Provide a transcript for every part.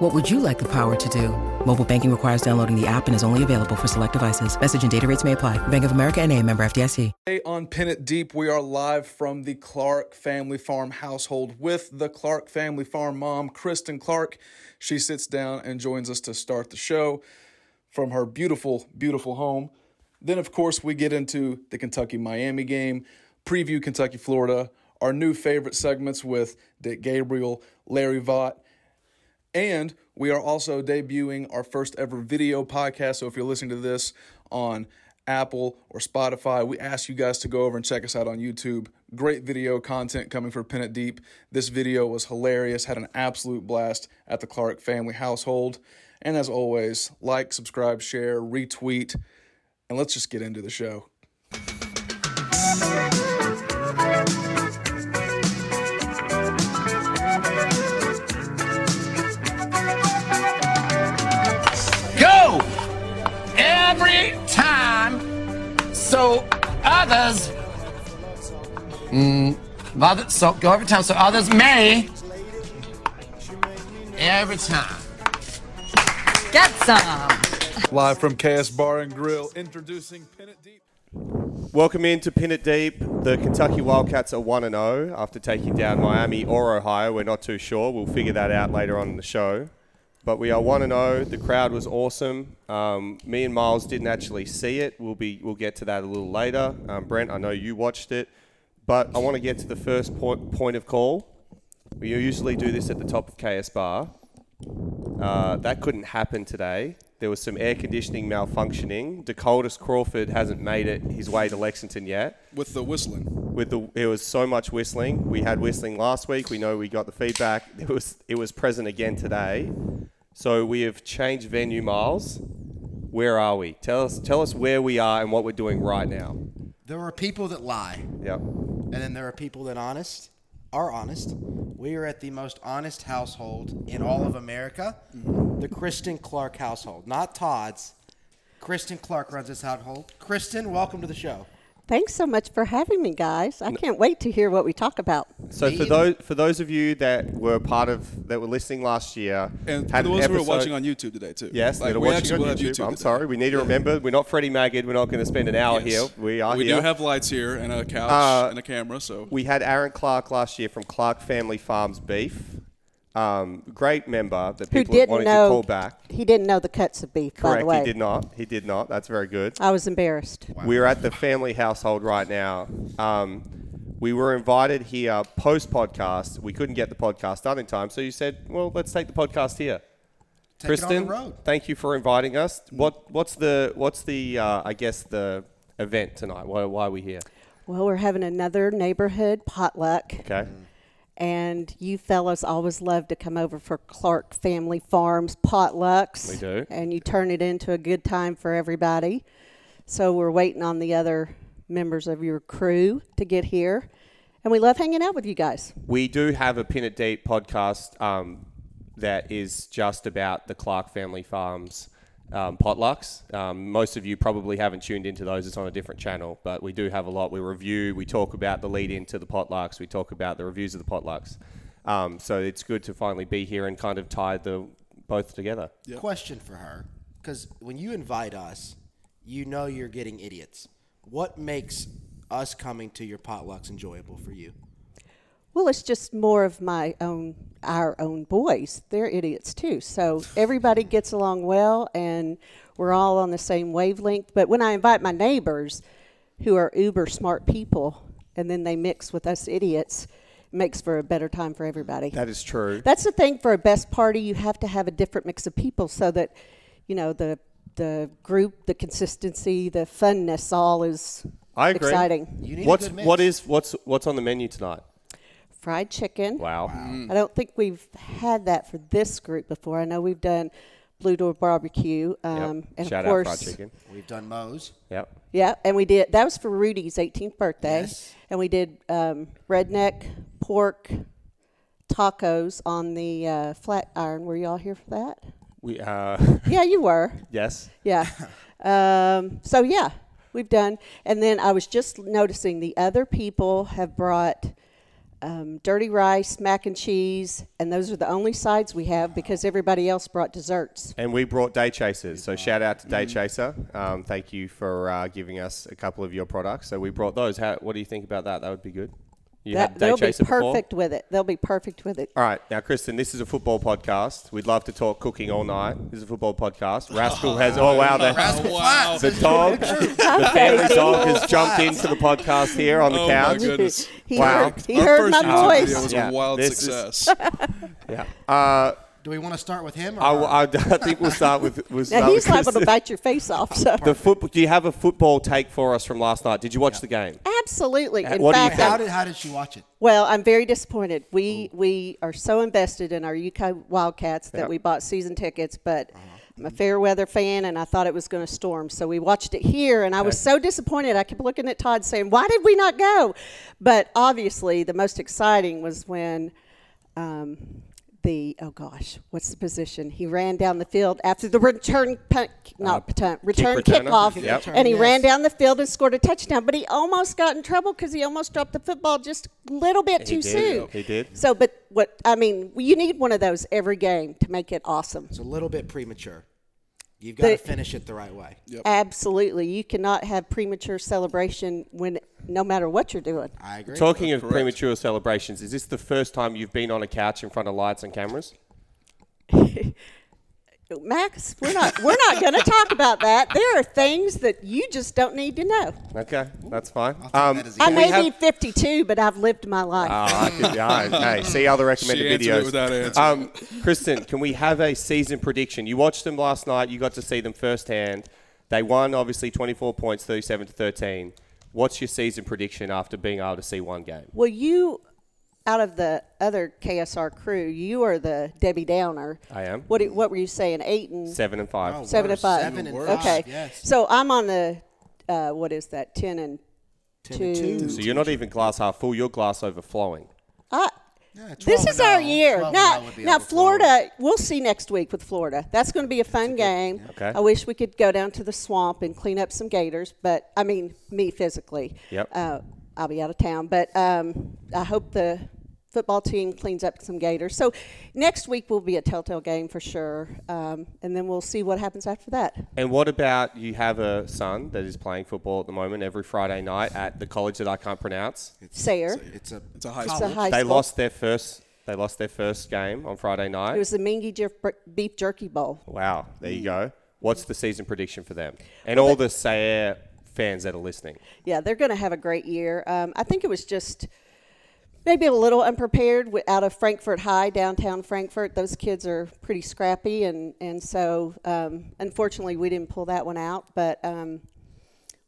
What would you like the power to do? Mobile banking requires downloading the app and is only available for select devices. Message and data rates may apply. Bank of America and a member FDIC. Today on Pin It Deep, we are live from the Clark Family Farm household with the Clark Family Farm mom, Kristen Clark. She sits down and joins us to start the show from her beautiful, beautiful home. Then, of course, we get into the Kentucky Miami game, preview Kentucky Florida, our new favorite segments with Dick Gabriel, Larry Vaught, and we are also debuting our first ever video podcast. So if you're listening to this on Apple or Spotify, we ask you guys to go over and check us out on YouTube. Great video content coming for It Deep. This video was hilarious, had an absolute blast at the Clark family household. And as always, like, subscribe, share, retweet, and let's just get into the show. So others mm, other, so go every time so others may every time. Get some. Live from KS Bar and Grill, introducing Pin It Deep. Welcome into Pin It Deep. The Kentucky Wildcats are 1 0 after taking down Miami or Ohio. We're not too sure. We'll figure that out later on in the show. But we are 1 0. The crowd was awesome. Um, me and Miles didn't actually see it. We'll, be, we'll get to that a little later. Um, Brent, I know you watched it. But I want to get to the first point, point of call. We usually do this at the top of KS Bar. Uh, that couldn't happen today. There was some air conditioning malfunctioning. Dakotas Crawford hasn't made it his way to Lexington yet. With the whistling. With the, it was so much whistling. We had whistling last week. We know we got the feedback. It was it was present again today. So we have changed venue, Miles. Where are we? Tell us tell us where we are and what we're doing right now. There are people that lie, Yep. and then there are people that honest are honest. We are at the most honest household in all of America, the Kristen Clark household, not Todd's. Kristen Clark runs this household. Kristen, welcome to the show. Thanks so much for having me, guys. I can't wait to hear what we talk about. So for those for those of you that were part of that were listening last year, And for had an those who are watching on YouTube today, too. Yes, Like, that are watching on will have YouTube. I'm today. sorry. We need to remember we're not Freddie Maggard. We're not going to spend an hour Yes. here. We are We here. do have lights here and a couch Uh, and a camera, so we had Aaron Clark last year from Clark Family Farms Beef. Um, great member that Who people didn't wanted know? to call back. He didn't know the cuts of beef, by Correct, the way. he did not. He did not. That's very good. I was embarrassed. We're at the family household right now. Um, we were invited here post podcast. We couldn't get the podcast done in time, so you said, "Well, let's take the podcast here." Take Kristen, it on the road. thank you for inviting us. What what's the what's the uh, I guess the event tonight? Why why are we here? Well, we're having another neighborhood potluck, Okay. And you fellas always love to come over for Clark Family Farms potlucks. We do. And you turn it into a good time for everybody. So we're waiting on the other members of your crew to get here. And we love hanging out with you guys. We do have a Pin It Deep podcast um, that is just about the Clark Family Farms um, potlucks. Um, most of you probably haven't tuned into those. It's on a different channel, but we do have a lot. We review, we talk about the lead into the potlucks, we talk about the reviews of the potlucks. Um, so it's good to finally be here and kind of tie the both together. Question for her, because when you invite us, you know you're getting idiots. What makes us coming to your potlucks enjoyable for you? Well, it's just more of my own, our own boys. They're idiots too. So everybody gets along well, and we're all on the same wavelength. But when I invite my neighbors, who are uber smart people, and then they mix with us idiots, it makes for a better time for everybody. That is true. That's the thing for a best party. You have to have a different mix of people so that, you know, the the group, the consistency, the funness, all is I agree. exciting. You need What's a good mix. what is what's what's on the menu tonight? Fried chicken. Wow. I don't think we've had that for this group before. I know we've done Blue Door Barbecue, um, Yep. and Shout of course, out fried chicken. We've done Moe's. Yep. yeah, and we did that was for Rudy's 18th birthday, Yes. and we did um, redneck pork tacos on the uh, flat iron. Were y'all here for that? We uh, Yeah, you were. yes. Yeah. Um, so yeah, we've done. And then I was just noticing the other people have brought um, dirty rice, mac and cheese, and those are the only sides we have because everybody else brought desserts. And we brought Day Chasers. So shout out to Day Chaser. Um, thank you for uh, giving us a couple of your products. So we brought those. How, what do you think about that? That would be good. You That, had Day they'll be Chaser before? perfect with it. They'll be perfect with it. All right, now, Kristen, this is a football podcast. We'd love to talk cooking all night. This is a football podcast. Rascal has, oh, wow, the, wow. the dog, the family dog has jumped into the podcast here on the Oh my couch. goodness. He Wow. heard, he Our heard first my YouTube voice. video was Yeah, a wild this is- success. Yeah. Uh, Do we want to start with him? Or I, her? I, I think we'll start with. We'll start Now he's liable to Kristen. bite your face off. So The football. Do you have a football take for us from last night? Did you watch the game? absolutely. In what do you fact, how did how did she watch it? Well, I'm very disappointed. We we are so invested in our UK Wildcats that Yep. we bought season tickets, but I'm a fair weather fan and I thought it was going to storm. So we watched it here and I was so disappointed. I kept looking at Todd saying, "Why did we not go?" But obviously, the most exciting was when um, the oh gosh, what's the position? He ran down the field after the return punt, uh, not punt, return returner. kickoff, Yep. and he Yes. ran down the field and scored a touchdown. But he almost got in trouble because he almost dropped the football just a little bit He too did. soon. He did. So, but what I mean, you need one of those every game to make it awesome. It's a little bit premature. You've got to finish it the right way. Absolutely, you cannot have premature celebration when no matter what you're doing. I agree. Talking of Correct. premature celebrations, is this the first time you've been on a couch in front of lights and cameras? Max, we're not we're not going to talk about that. There are things that you just don't need to know. Okay, that's fine. take Um, that as a I can we may have- be 52, but I've lived my life. Ah, I could, yeah, hey, see other recommended She videos. without answering. Um, Kristen, can we have a season prediction? You watched them last night. You got to see them firsthand. They won, obviously, 24 points, 37 to 13. What's your season prediction after being able to see one game? Well, you, out of the other KSR crew, you are the Debbie Downer. I am. What What were you saying? Eight and Seven and five. Oh, seven Worse. and five. Seven and Worse. five, Okay. Yes. So I'm on the uh, what is that? Ten and two. two. So you're not even glass half full. You're glass overflowing. I, Yeah, 12 this and is our 0. year. 12 and Now, 0 would be now overflowing. Florida. We'll see next week with Florida. That's going to be a fun game. Okay. I wish we could go down to the swamp and clean up some gators, but I mean me physically. Yep. Uh, I'll be out of town, but um, I hope the football team cleans up some gators. So next week will be a telltale game for sure, um, and then we'll see what happens after that. And what about you have a son that is playing football at the moment every Friday night at the college that I can't pronounce? Sayre. It's a It's a high It's a school. high They school. lost their first. They lost their first game on Friday night. It was the Mingy Jer- Beef Jerky Bowl. Wow, there you go. What's the season prediction for them? And all the Sayre fans that are listening. Yeah, they're going to have a great year. Um, I think it was just maybe a little unprepared out of Frankfort High, downtown Frankfort. Those kids are pretty scrappy, and and so um, unfortunately we didn't pull that one out. But um,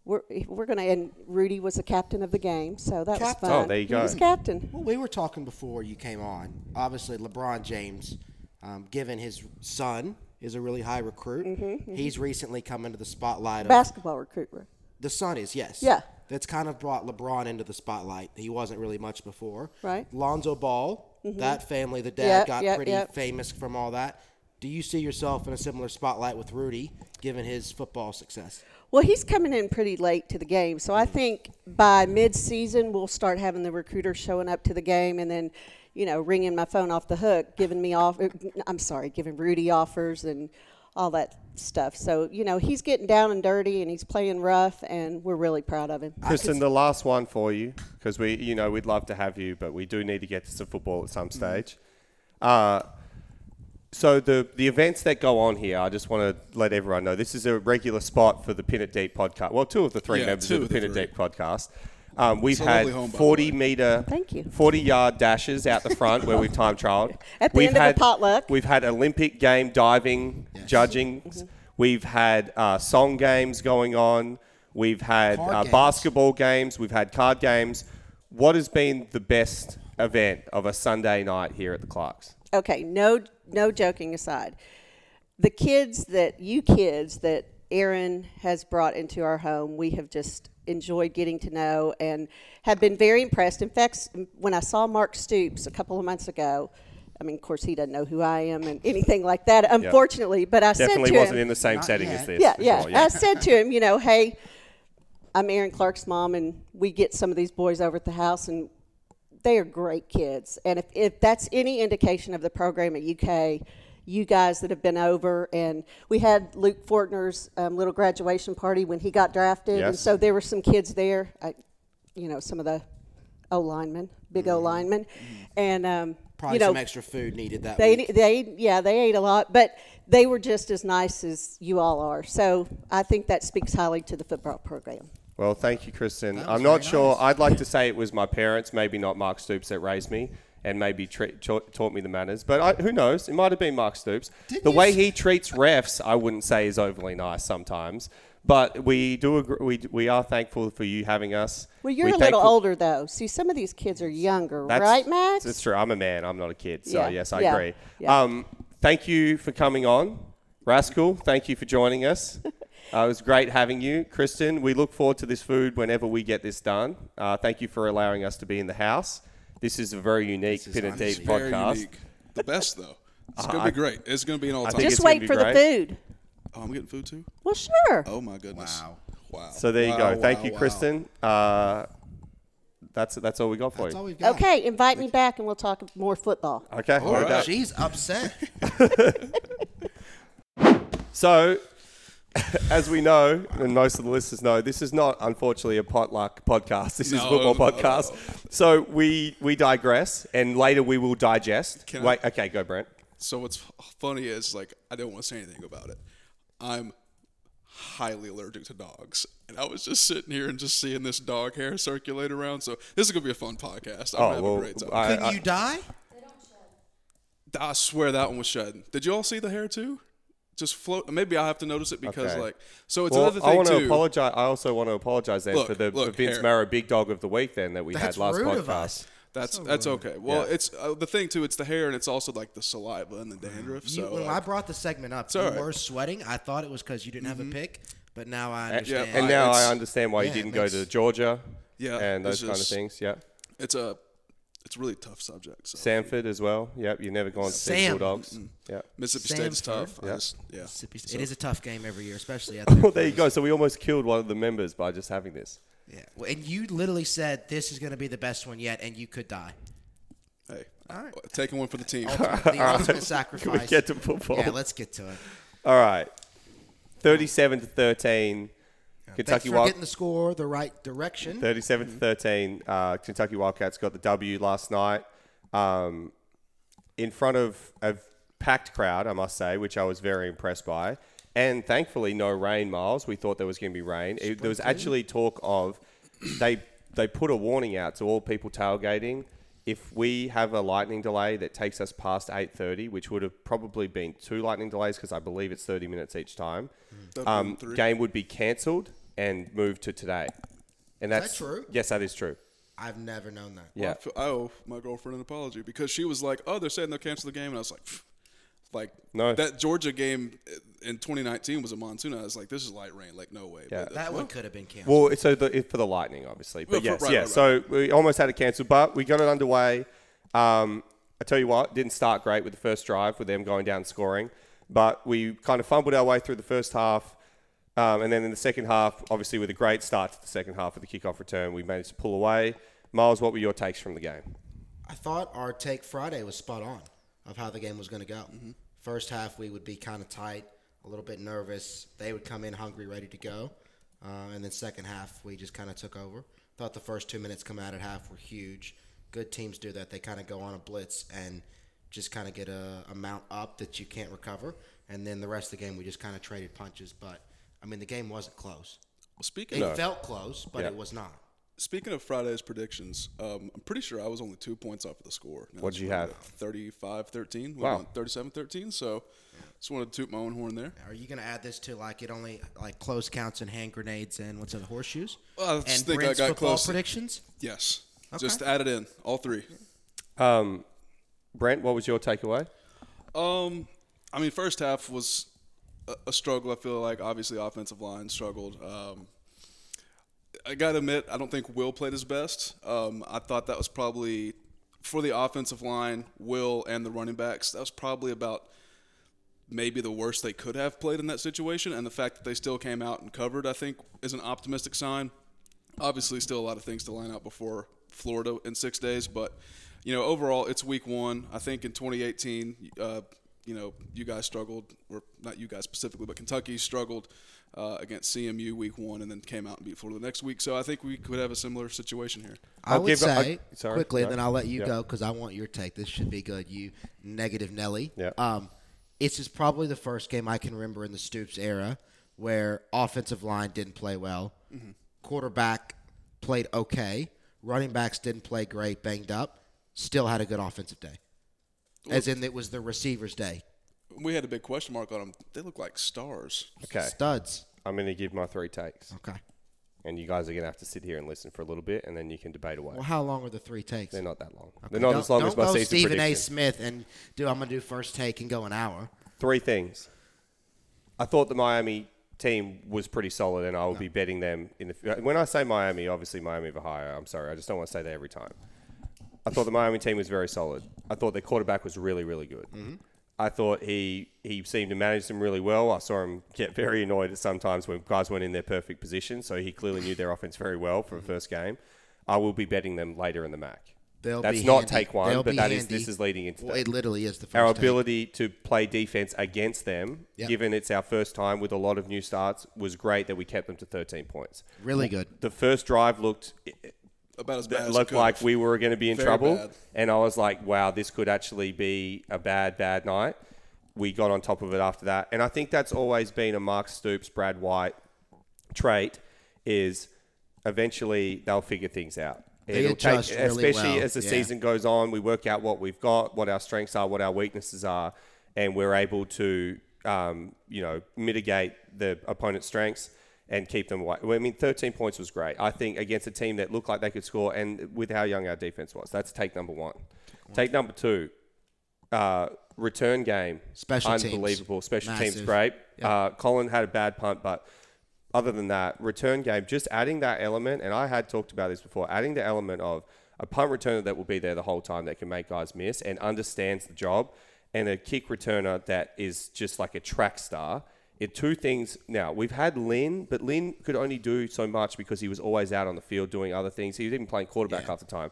we're we're going to. And Rudy was the captain of the game, so that Captain. was fun. Oh, there you He go. was captain. Well, we were talking before you came on. Obviously, LeBron James, um, given his son, is a really high recruit. Mm-hmm, He's recently come into the spotlight. Of, Basketball recruiter. The son is, yes. Yeah. That's kind of brought LeBron into the spotlight. He wasn't really much before. Right. Lonzo Ball, mm-hmm. that family, the dad Yep, got yep, pretty yep. famous from all that. Do you see yourself in a similar spotlight with Rudy, given his football success? Well, he's coming in pretty late to the game, so I think by mid-season we'll start having the recruiters showing up to the game, and then, you know, ringing my phone off the hook, giving me off. I'm sorry, giving Rudy offers and all that stuff. So you know, he's getting down and dirty, and he's playing rough, and we're really proud of him. Kristen, the last one for you, because we, you know, we'd love to have you, but we do need to get to some football at some stage. Uh, so the the events that go on here, I just want to let everyone know this is a regular spot for the Pin It Deep podcast. Well, two of the three Yeah, members two of the of the Pin It three. Deep podcast. Um, we've had home, 40 meter, Thank you. 40 yard dashes out the front where we've time trialed. At the we've end of a had, potluck. We've had Olympic game diving judging. Mm-hmm. We've had uh, song games going on. We've had uh, games. basketball games. We've had card games. What has been the best event of a Sunday night here at the Clarks? Okay, no, no joking aside. the kids that you kids that Aaron has brought into our home, we have just enjoyed getting to know and have been very impressed. In fact, when I saw Mark Stoops a couple of months ago, I mean, of course, he doesn't know who I am and anything like that, unfortunately. But I said Definitely to wasn't him, in the same Not setting yet. as this. yeah, for yeah. sure, I said to him, you know, hey, I'm Aaron Clark's mom, and we get some of these boys over at the house, and they are great kids. And if, if that's any indication of the program at UK, you guys that have been over, and we had Luke Fortner's um, little graduation party when he got drafted, and Yes. so there were some kids there, I, you know, some of the O linemen, big O linemen, and um, Probably you know, some extra food needed that they week. they yeah they ate a lot, but they were just as nice as you all are. So I think that speaks highly to the football program. Well, thank you, Kristen. I'm not very sure. I'd like to say it was my parents, maybe not Mark Stoops, that raised me and maybe tra- ta- taught me the manners. But I, who knows? It might have been Mark Stoops. Didn't the way s- he treats refs, I wouldn't say is overly nice sometimes. But we do agree, we, we are thankful for you having us. Well, you're We're a little thankful- older though. See, some of these kids are younger, That's, right, Max? That's true. I'm a man. I'm not a kid. So Yeah, yes, I yeah, agree. yeah. Um, thank you for coming on, Rascal. Thank you for joining us. uh, it was great having you, Kristen. We look forward to this food whenever we get this done. Uh, thank you for allowing us to be in the house. This is a very unique is Pit and honestly Deep Very podcast. unique. The best though. It's gonna be great. It's gonna be an all time. think Just wait be for the food. Oh, I'm getting food too. Well, sure. Oh my goodness. Wow. Wow. So there you Wow, go. Thank wow, you, wow. Kristen. Uh, that's that's all we got for That's you. all we've got. Okay, invite me back and we'll talk more football. Okay. All heard right. that. She's upset. So, as we know, and most of the listeners know, this is not, unfortunately, a potluck podcast. This is a No, football podcast. So we we digress, and later we will digest. Can I- Wait, okay, go, Brent. So what's funny is like I don't want to say anything about it. I'm highly allergic to dogs, and I was just sitting here and just seeing this dog hair circulate around. So this is gonna be a fun podcast. I'm gonna Oh have well, a great time. I, Couldn't I- you die? I swear that one was shedding. Did you all see the hair too? Just float. Maybe I have to notice it because Okay. like. So it's well, another I thing want to too. apologize. I also want to apologize then Look, for the look, for Vince hair. Mara Big Dog of the Week then that we That's had last rude podcast. of us. That's that's okay. Well, Yeah. it's uh, the thing too. It's the hair and it's also like the saliva and the dandruff. You, so when like, I brought the segment up, It's you all right. were sweating. I thought it was because you didn't have a pick, but now I And, understand. yeah, and now it's- I understand why yeah, you it didn't go makes- to Georgia. Yeah, and those it's kind of things. Yeah, it's a it's a really tough subject. So. Sanford as well. Yep, you've never gone to see Sam. Bulldogs. Yeah. Mississippi State's Sanford. tough. I Yeah. just- yeah. Mississippi State- It is a tough game every year, especially at. Well, there you go. So we almost killed one of the members by just having this. Yeah, well, and you literally said this is going to be the best one yet, and you could die. Hey, All right. taking one for the team. the ultimate sacrifice. Can we get to football? Yeah, let's get to it. All right. 37 to 13. Thanks Kentucky for Wild getting the score the right direction. 37 to 13. Uh, Kentucky Wildcats got the W last night. Um, in front of a packed crowd, I must say, which I was very impressed by. And thankfully, no rain, Miles. We thought there was going to be rain. It- there was actually talk of they they put a warning out to all people tailgating. If we have a lightning delay that takes us past 8:30, which would have probably been two lightning delays because I believe it's 30 minutes each time, um, game would be cancelled and moved to today. And that that's true? Yes, that is true. I've never known that. Yeah. I, I owe my girlfriend an apology because she was like, "Oh, they're saying they'll cancel the game," and I was like, "Pfft." "Like, No. that Georgia game in 2019 was a monsoon." I was like, "This is light rain. Like, no way." Yeah. But, That one could have been canceled. Well, it's so the, it- for the Lightning, obviously. But Well, yes, for- right, yeah. right, So we almost had it cancelled, but we got it underway. Um, I tell you what, didn't start great with the first drive with them going down scoring, but we kind of fumbled our way through the first half. Um, and then in the second half, obviously with a great start to the second half of the kickoff return, we managed to pull away. Miles, what were your takes from the game? I thought our take Friday was spot on of how the game was going to go. Mm-hmm. First half, we would be kind of tight, a little bit nervous. They would come in hungry, ready to go. Uh, and then second half, we just kind of took over. Thought the first two minutes come out at half were huge. Good teams do that. They kind of go on a blitz and just kind of get a, a mount up that you can't recover. And then the rest of the game, we just kind of traded punches. But, I mean, the game wasn't close. well, speaking It of felt close, but Yeah. it was not. speaking of Friday's predictions, um, I'm pretty sure I was only two points off of the score. Now What'd you have? 35-13. Wow. won 37-13. So, just wanted to toot my own horn there. Are you going to add this to like it only like close counts and hand grenades and what's it, horseshoes? Well, I just and think I got football close. predictions. Yes, Okay. just add it in all three. Um, Brent, what was your takeaway? Um, I mean, first half was a, struggle. I feel like obviously offensive line struggled. Um, I got to admit, I don't think Will played his best. Um, I thought that was probably for the offensive line, Will and the running backs. That was probably about maybe the worst they could have played in that situation. And the fact that they still came out and covered, I think, is an optimistic sign. Obviously, still a lot of things to line out before Florida in six days, but you know, overall, it's week one. I think in 2018, uh, you know, you guys struggled, or not you guys specifically, but Kentucky struggled uh, against CMU week one, and then came out and beat Florida the next week. So I think we could have a similar situation here. I I'll would say I- sorry, quickly, no. and then I'll let you Yeah. go because I want your take. This should be good. You negative Nelly. Yeah. Um, this is probably the first game I can remember in the Stoops era where offensive line didn't play well, Mm-hmm. quarterback played okay, running backs didn't play great, banged up, still had a good offensive day. As in, it was the receivers' day. We had a big question mark on them. They look like stars. Okay. Studs. I'm going to give my three takes. Okay. And you guys are going to have to sit here and listen for a little bit, and then you can debate away. Well, how long are the three takes? They're not that long. Okay, They're not don't- as long don't as my go season Stephen A. prediction. Smith and do. I'm gonna do first take and go an hour. Three things. I thought the Miami team was pretty solid, and I will be betting them in the. Uh, when I say Miami, obviously Miami of Ohio. I'm sorry, I just don't want to say that every time. I thought the Miami team was very solid. I thought their quarterback was really, really good. Mm-hmm. I thought he he seemed to manage them really well. I saw him get very annoyed at sometimes when guys weren't in their perfect position. So he clearly knew their offense very well for a mm-hmm. first game. I will be betting them later in the MAC. They'll That's not handy. take one, They'll but that is handy. this is leading into Well, that it literally is the first. our ability to play defense against them, Yep. given it's our first time with a lot of new starts, was great that we kept them to 13 points. really good. The first drive looked About as bad as it looked like we were going to be in Very trouble, bad. and I was like, "Wow, this could actually be a bad, bad night." We got on top of it after that, and I think that's always been a Mark Stoops, Brad White trait: is eventually they'll figure things out. They It'll adjust take, really especially well, as the yeah. season goes on, we work out what we've got, what our strengths are, what our weaknesses are, and we're able to, um, you know, mitigate the opponent's strengths and keep them away. Well, I mean, 13 points was great. I think against a team that looked like they could score, and with how young our defense was, that's take number one. Take number two, uh, return game, Special teams. unbelievable. Special teams, great. Yep. Uh, Colin had a bad punt, but other than that, return game, just adding that element, and I had talked about this before, adding the element of a punt returner that will be there the whole time that can make guys miss and understands the job, and a kick returner that is just like a track star. It two things. Now we've had Lynn, but Lynn could only do so much because he was always out on the field doing other things. He was even playing quarterback half the time.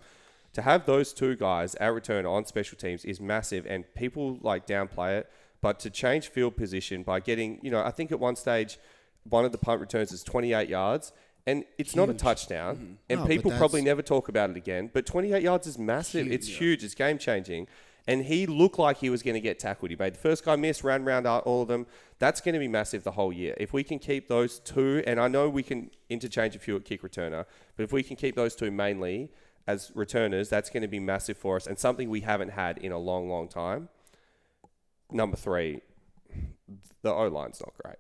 To have those two guys, at return on special teams, is massive, and people like downplay it. But to change field position by getting, you know, I think at one stage, one of the punt returns is 28 yards, and it's not a touchdown, and No, people probably never talk about it again. But 28 yards is massive. it's huge. It's game changing. And he looked like he was going to get tackled. He made the first guy miss, ran around all- of them. That's going to be massive the whole year. If we can keep those two, and I know we can interchange a few at kick returner, but if we can keep those two mainly as returners, that's going to be massive for us and something we haven't had in a long, long time. Number three, the O line's not great.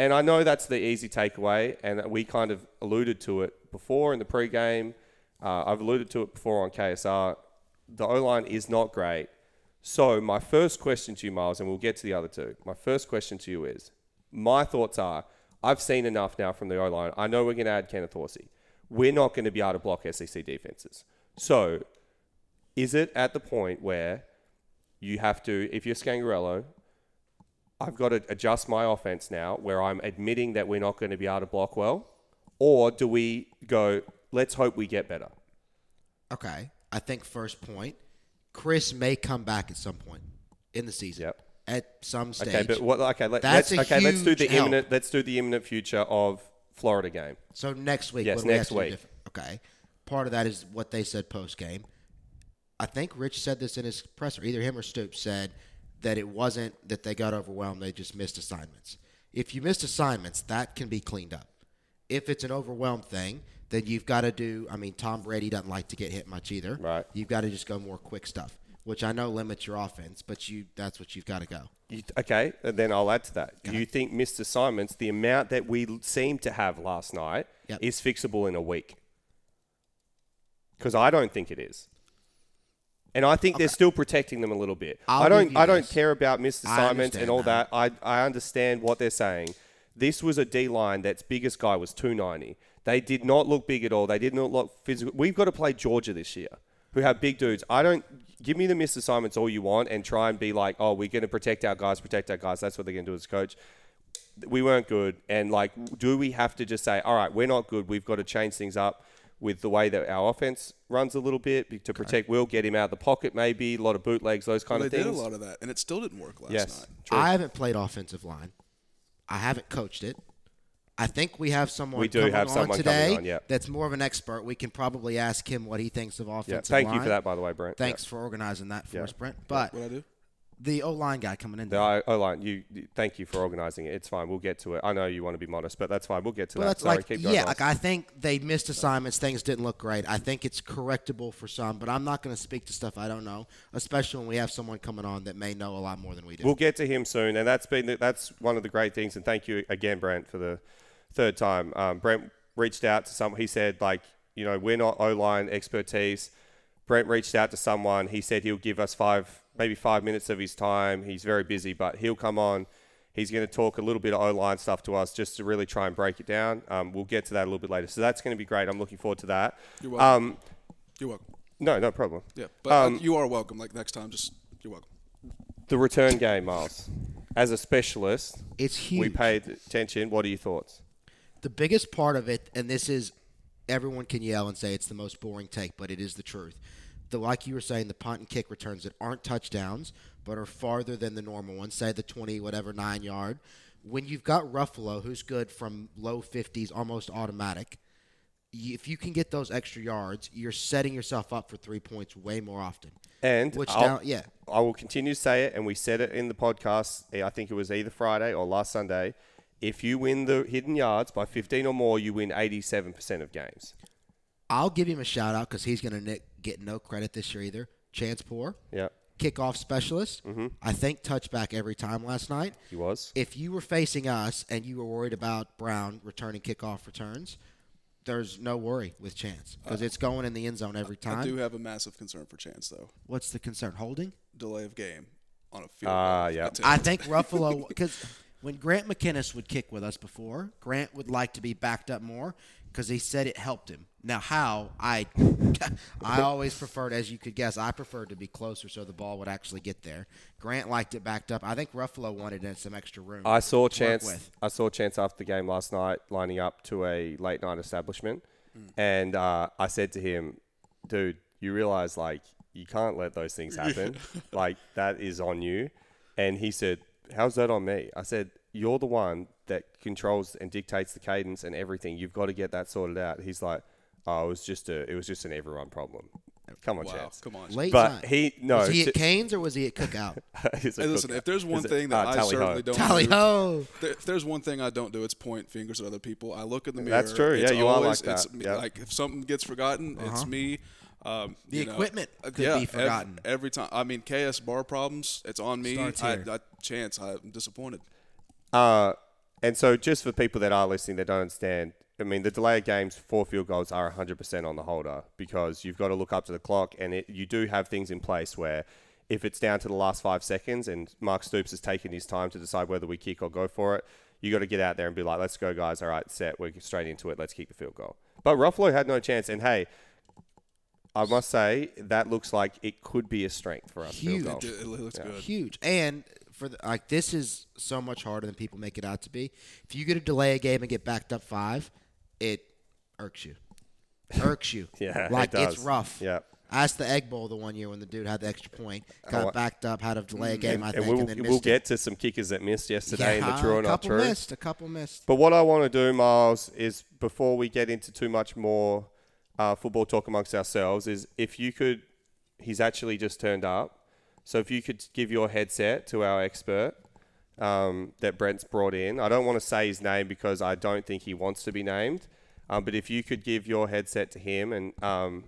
And I know that's the easy takeaway, and we kind of alluded to it before in the pregame. Uh, I've alluded to it before on KSR. The O line is not great. So, my first question to you, Miles, and we'll get to the other two. My first question to you is my thoughts are I've seen enough now from the O line. I know we're going to add Kenneth Horsey. We're not going to be able to block SEC defenses. So, is it at the point where you have to, if you're Scangarello, I've got to adjust my offense now where I'm admitting that we're not going to be able to block well? Or do we go, let's hope we get better? Okay. I think first point, Chris may come back at some point in the season. Yep. At some stage. Okay, but what? Okay, let, a okay. Let's do the help. imminent. Let's do the imminent future of Florida game. So next week. Yes, we next do week. Okay. Part of that is what they said post game. I think Rich said this in his presser. Either him or Stoops said that it wasn't that they got overwhelmed; they just missed assignments. If you missed assignments, that can be cleaned up. If it's an overwhelmed thing, then you've got to do. I mean, Tom Brady doesn't like to get hit much either. Right. You've got to just go more quick stuff, which I know limits your offense, but you—that's what you've got to go. You, okay, and then I'll add to that. Do you think missed assignments, the amount that we seemed to have last night, Yep. is fixable in a week? Because I don't think it is. And I think they're still protecting them a little bit. I'll I don't. give you I don't this. care about missed assignments and all that. that. I I understand what they're saying. This was a D line that's biggest guy was 290. They did not look big at all. They did not look physical. We've got to play Georgia this year, who have big dudes. I don't give me the missed assignments all you want and try and be like, oh, we're going to protect our guys, protect our guys. That's what they're going to do as a coach. We weren't good, and like, do we have to just say, all right, we're not good. We've got to change things up with the way that our offense runs a little bit to protect Will, get him out of the pocket, maybe a lot of bootlegs, those kind Well, of they things. did a lot of that, and it still didn't work last yes, night. true. I haven't played offensive line. I haven't coached it. I think we have someone We do coming have on someone coming today on, yeah. that's more of an expert. We can probably ask him what he thinks of offensive yeah, thank you for that, by the way, Brent. Thanks for organizing that for Yeah. us, Brent. But What I do? the O line guy coming in. The O line, you, you- thank you for organising it. It's fine. We'll get to it. I know you want to be modest, but that's fine. We'll get to Well, that. that's Sorry, like keep going. yeah, Miles. like I think they missed assignments. Things didn't look great. I think it's correctable for some, but I'm not going to speak to stuff I don't know, especially when we have someone coming on that may know a lot more than we do. We'll get to him soon, and that's been the, that's one of the great things. And thank you again, Brent, for the third time. Um, Brent reached out to some. He said like, you know, we're not O line expertise. Brent reached out to someone. He said he'll give us five, maybe five minutes of his time. He's very busy, but he'll come on. He's going to talk a little bit of O line stuff to us just to really try and break it down. Um, we'll get to that a little bit later. So that's going to be great. I'm looking forward to that. You're welcome. Um, You're welcome. no, no problem. Yeah, but uh, Um, you are welcome. Like next time, just you're welcome. the return game, Miles. As a specialist, It's huge. we huge. paid attention. What are your thoughts? The biggest part of it, and this is everyone can yell and say it's the most boring take, but it is the truth. The like you were saying, the punt and kick returns that aren't touchdowns but are farther than the normal ones, say the twenty whatever nine yard. When you've got Ruffolo, who's good from low fifties, almost automatic. If you can get those extra yards, you're setting yourself up for three points way more often. And Which down, yeah, I will continue to say it, and we said it in the podcast. I think it was either Friday or last Sunday. If you win the hidden yards by 15 or more, you win 87% of games. I'll give him a shout out because he's going to get no credit this year either. Chance Poore, Yeah, kickoff specialist. Mm-hmm. I think touchback every time last night. he was. If you were facing us and you were worried about Brown returning kickoff returns, there's no worry with Chance because it's going in the end zone every time. I do have a massive concern for Chance though. What's the concern? Holding? Delay of game on a field. Ah, goal yeah. I think Ruffolo because when Grant McKinniss would kick with us before, Grant would like to be backed up more because he said it helped him. Now, how I I always preferred, as you could guess, I preferred to be closer so the ball would actually get there. Grant liked it backed up. I think Ruffolo wanted in some extra room. I saw Chance. with. I saw Chance after the game last night lining up to a late night establishment, and uh, I said to him, "Dude, you realize like you can't let those things happen. like that is on you." And he said, "How's that on me?" I said, "You're the one that controls and dictates the cadence and everything. You've got to get that sorted out." He's like, "Oh, it was just a, it was just an everyone problem." Come on, wow, Chance. come on. Late But night. he no. was he at Canes or was he at Cookout? he's a Hey, listen, if there's one He's a- thing that uh, I tally ho. certainly don't Tally do, ho! there- if there's one thing I don't do, it's point fingers at other people. I look in the mirror. That's true. Yeah, you are always, like it's that. me- Yep. Like if something gets forgotten, it's me. Um, The you know, equipment uh, could yeah, be forgotten. every time. I mean, KS bar problems. It's on me. Starts I, here. I, chance. I'm disappointed. Uh, and so, just for people that are listening that don't understand, I mean, the delay of games for field goals are 100% on the holder because you've got to look up to the clock, and it, you do have things in place where if it's down to the last five seconds and Mark Stoops has taken his time to decide whether we kick or go for it, you got to get out there and be like, let's go, guys. All right, set. We're straight into it. Let's kick the field goal. But Ruffolo had no chance. And hey, I must say, that looks like it could be a strength for us. Huge. It, goal. it looks good. Huge. And for the, like this is so much harder than people make it out to be. If you get to delay a game and get backed up five, it irks you. Irks you. Yeah, it like it's rough. Yeah. I asked the Egg Bowl the one year when the dude had the extra point, got wa- backed up, had to delay a mm, game, I And think, we'll, and then we'll it. get to some kickers that missed yesterday in the Yeah, true or a couple missed, a couple missed. But what I want to do, Miles, is before we get into too much more uh, football talk amongst ourselves, is if you could, he's actually just turned up. So if you could give your headset to our expert um, that Brent's brought in, I don't want to say his name because I don't think he wants to be named. Um, but if you could give your headset to him and, um,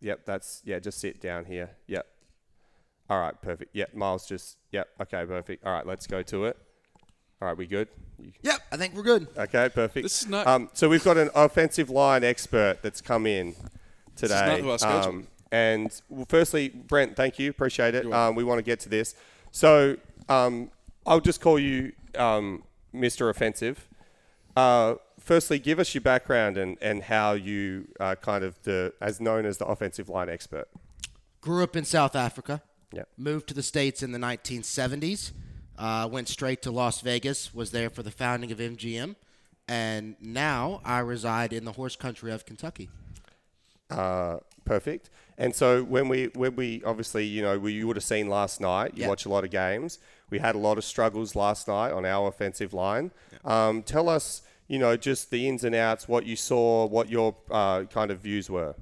yep, that's, yeah, just sit down here. Yep. All right, perfect. Yep, Miles just, yep, okay, perfect. All right, let's go to it. All right, we good? You- Yep, I think we're good. Okay, perfect. This is not- Um, so we've got an offensive line expert that's come in is today. not who I scheduled. Um, And well, firstly, Brent, thank you, appreciate it. Um, we want to get to this, so um, I'll just call you um, Mr. Offensive. Uh, firstly, give us your background and, and how you are kind of the as known as the offensive line expert. Grew up in South Africa. Yep. Moved to the States in the 1970s. Uh, went straight to Las Vegas. Was there for the founding of MGM. And now I reside in the horse country of Kentucky. Uh, perfect. And so when we when we obviously you know we, you would have seen last night. You Yeah. watch a lot of games. We had a lot of struggles last night on our offensive line. Um, tell us, you know, just the ins and outs, what you saw, what your uh, kind of views were.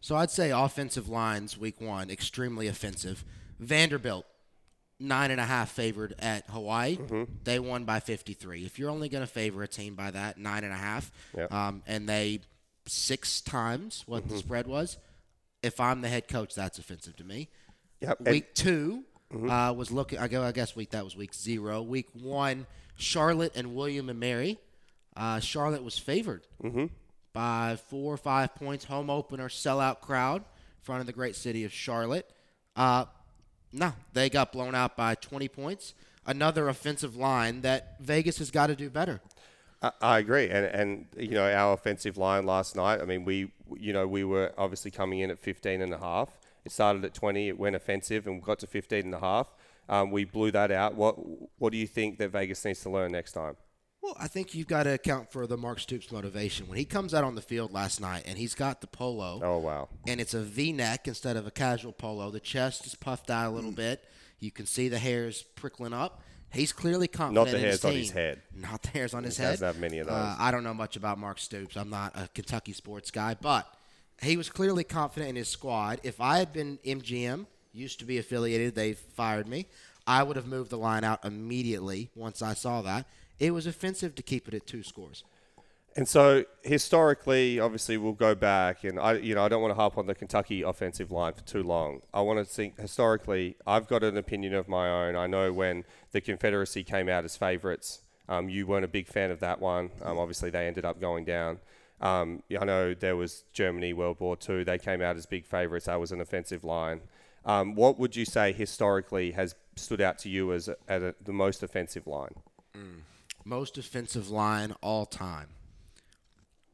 So I'd say offensive lines week one extremely offensive. Vanderbilt nine and a half favored at Hawaii. They won by 53. If you're only going to favor a team by that nine and a half, Yep. um, and they six times what the spread was. If I'm the head coach, that's offensive to me. Yep. and- Week 2 uh, was looking. I go. I guess week that was week zero. Week one, Charlotte and William and Mary. Uh, Charlotte was favored by four or five points. Home opener, sellout crowd in front of the great city of Charlotte. Uh, no, they got blown out by 20 points. Another offensive line that Vegas has got to do better. I, I agree, and and you know our offensive line last night. I mean, we you know we were obviously coming in at 15 and a half. It started at 20. It went offensive and got to 15 and a half. Um, we blew that out. What what do you think that Vegas needs to learn next time? Well, I think you've got to account for the Mark Stoops motivation. When he comes out on the field last night and he's got the polo, Oh wow. and it's a V-neck instead of a casual polo. The chest is puffed out a little bit. You can see the hairs prickling up. He's clearly confident. Not the in his hairs on his head. Not the hairs on his He head. doesn't have many of those. Uh, I don't know much about Mark Stoops. I'm not a Kentucky sports guy, but he was clearly confident in his squad. If I had been MGM, used to be affiliated, they fired me. I would have moved the line out immediately once I saw that. It was offensive to keep it at two scores. And so historically, obviously, we'll go back, and I, you know, I don't want to harp on the Kentucky offensive line for too long. I want to think historically. I've got an opinion of my own. I know when the Confederacy came out as favourites, um, you weren't a big fan of that one. Um, obviously, they ended up going down. Um, I know there was Germany World War II. They came out as big favourites. That was an offensive line. Um, what would you say historically has stood out to you as, a, as a, the most offensive line? Most offensive line all time.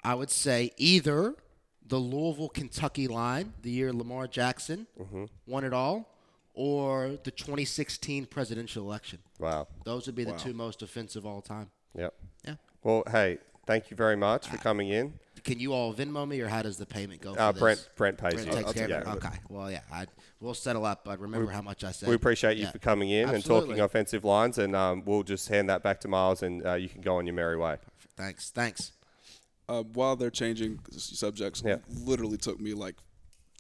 I would say either the Louisville, Kentucky line, the year Lamar Jackson mm-hmm. won it all, or the 2016 presidential election. Wow. Those would be the two most offensive all time. Yep. Yeah. Well, hey, thank you very much for uh, coming in. Can you all Venmo me, or how does the payment go? For Uh, this? Brent, Brent pays Brent you. takes care of Yeah. it. Okay. Well, yeah. I, we'll settle up, but remember how much I said. We appreciate you Yeah. for coming in and talking offensive lines, and um, we'll just hand that back to Miles, and uh, you can go on your merry way. Thanks. Thanks. Uh, while they're changing subjects, Yeah. literally took me like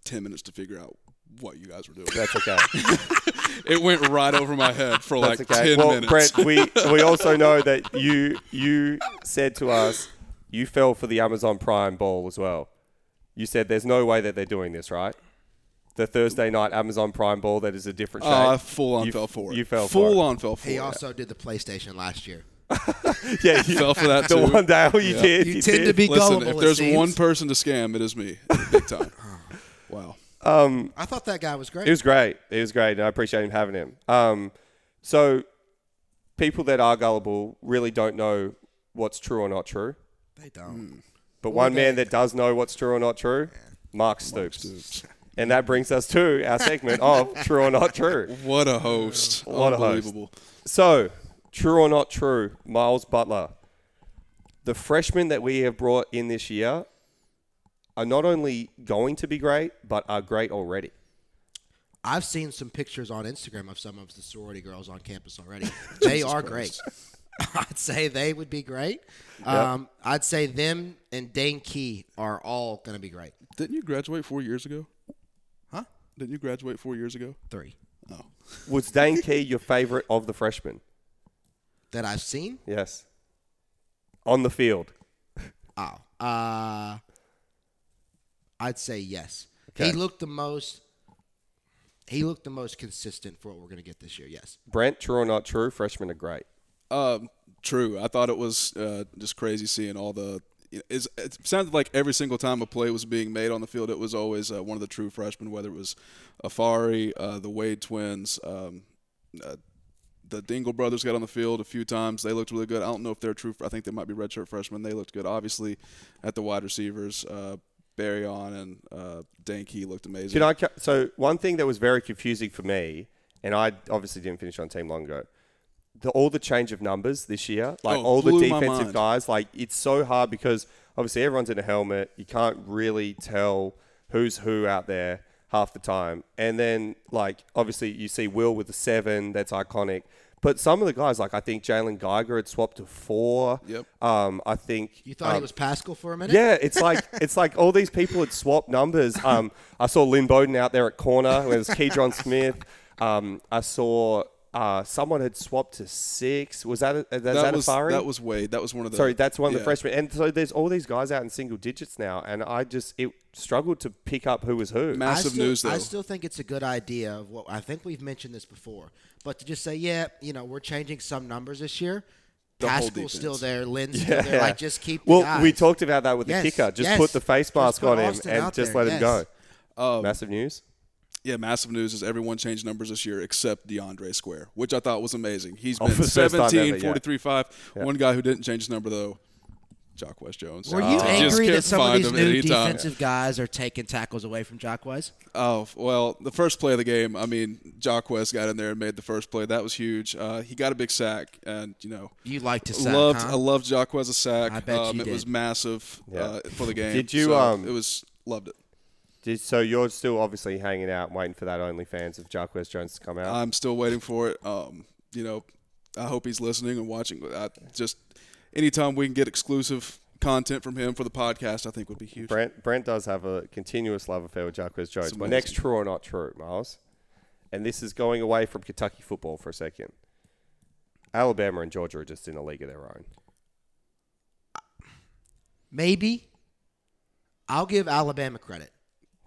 ten minutes to figure out what you guys were doing. That's okay. it went right over my head for That's like okay. ten well, minutes. Brent, we we also know that you you said to us you fell for the Amazon Prime ball as well. You said there's no way that they're doing this, right? The Thursday night Amazon Prime ball that is a different shape. Uh, I full on You- fell for it. You fell full for it. on fell for it. He also did the PlayStation last year. Yeah, you fell for that the one day you Yeah. did. You You, tend did. to be Listen, gullible. if it there's seems. one person to scam, it is me, big time. wow. I thought that guy was great. It was great. It was great, and I appreciate him having him. Um, so, people that are gullible really don't know what's true or not true. They don't. Hmm. But one man that does know what's true or not true, Mark Stoops. And that brings us to our segment of True or Not True. What a host! What a host. Unbelievable. So, true or not true, Miles Butler. The freshmen that we have brought in this year are not only going to be great, but are great already. I've seen some pictures on Instagram of some of the sorority girls on campus already. They are great. I'd say they would be great. Um, I'd say them and Dane Key are all going to be great. Didn't you graduate four years ago? Huh? Didn't you graduate four years ago? Three Oh. Was Dane Key your favorite of the freshmen? that I've seen. Yes. On the field. Oh, uh, I'd say yes. He looked the most. He looked the most consistent for what we're going to get this year. Yes. Brent, true or not true, freshmen are great. Um, true. I thought it was uh, just crazy seeing all the it sounded like every single time a play was being made on the field, it was always uh, one of the true freshmen, whether it was Afari, uh, the Wade twins. Um, uh, the Dingle brothers got on the field a few times. They looked really good. I don't know if they're true. I think they might be redshirt freshmen. They looked good. Obviously, at the wide receivers, uh, Barion and uh, Dane Key looked amazing. Can I? So one thing that was very confusing for me, and I obviously didn't finish on team long ago. The, all the change of numbers this year, like Oh, all the defensive guys, like it's so hard because obviously everyone's in a helmet. You can't really tell who's who out there half the time. And then like obviously you see Will with the seven, that's iconic. But some of the guys, like I think Jalen Geiger had swapped to four. Yep. Um, I think You thought he um, was Paschal for a minute? yeah, it's like it's like all these people had swapped numbers. Um, I saw Lynn Bowden out there at corner. There was Keydron Smith. Um, I saw uh, someone had swapped to six. Was that a, is that, that a was Fari? that was Wade. That was one of the. Sorry, that's one of the freshmen. And so there's all these guys out in single digits now, and I just it struggled to pick up who was who. Massive still, news, though. I still think it's a good idea of what I think we've mentioned this before, but to just say, yeah, you know, we're changing some numbers this year. The Paschal's still there, Lynn's still there. Like, just keep. the Well, guys. we talked about that with Yes, the kicker. Just yes. put the face mask on him Austin and just there, let him go. Um, Massive news. Yeah, massive news is everyone changed numbers this year except DeAndre Square, which I thought was amazing. He's been for the first time 17, ever, yeah. 43, 5. One guy who didn't change his number, though, Jacquez Jones. Were you Uh, angry couldn't that some of these new anytime. defensive guys are taking tackles away from Jacquez? Oh well, the first play of the game. I mean, Jock West got in there and made the first play. That was huge. Uh, he got a big sack, and you know, You liked to sack, loved huh? I loved Jacquez's sack. I bet um, you it was massive Yeah. uh, for the game. Did you, So um, it was loved it. Did, so you're still obviously hanging out, waiting for that OnlyFans of Jacquez Jones to come out. I'm still waiting for it. Um, you know, I hope he's listening and watching. I just anytime we can get exclusive content from him for the podcast, I think would be huge. Brent Brent does have a continuous love affair with Jacquez Jones. It's My next true or not true, Miles. And this is going away from Kentucky football for a second. Alabama and Georgia are just in a league of their own. Maybe. I'll give Alabama credit Okay.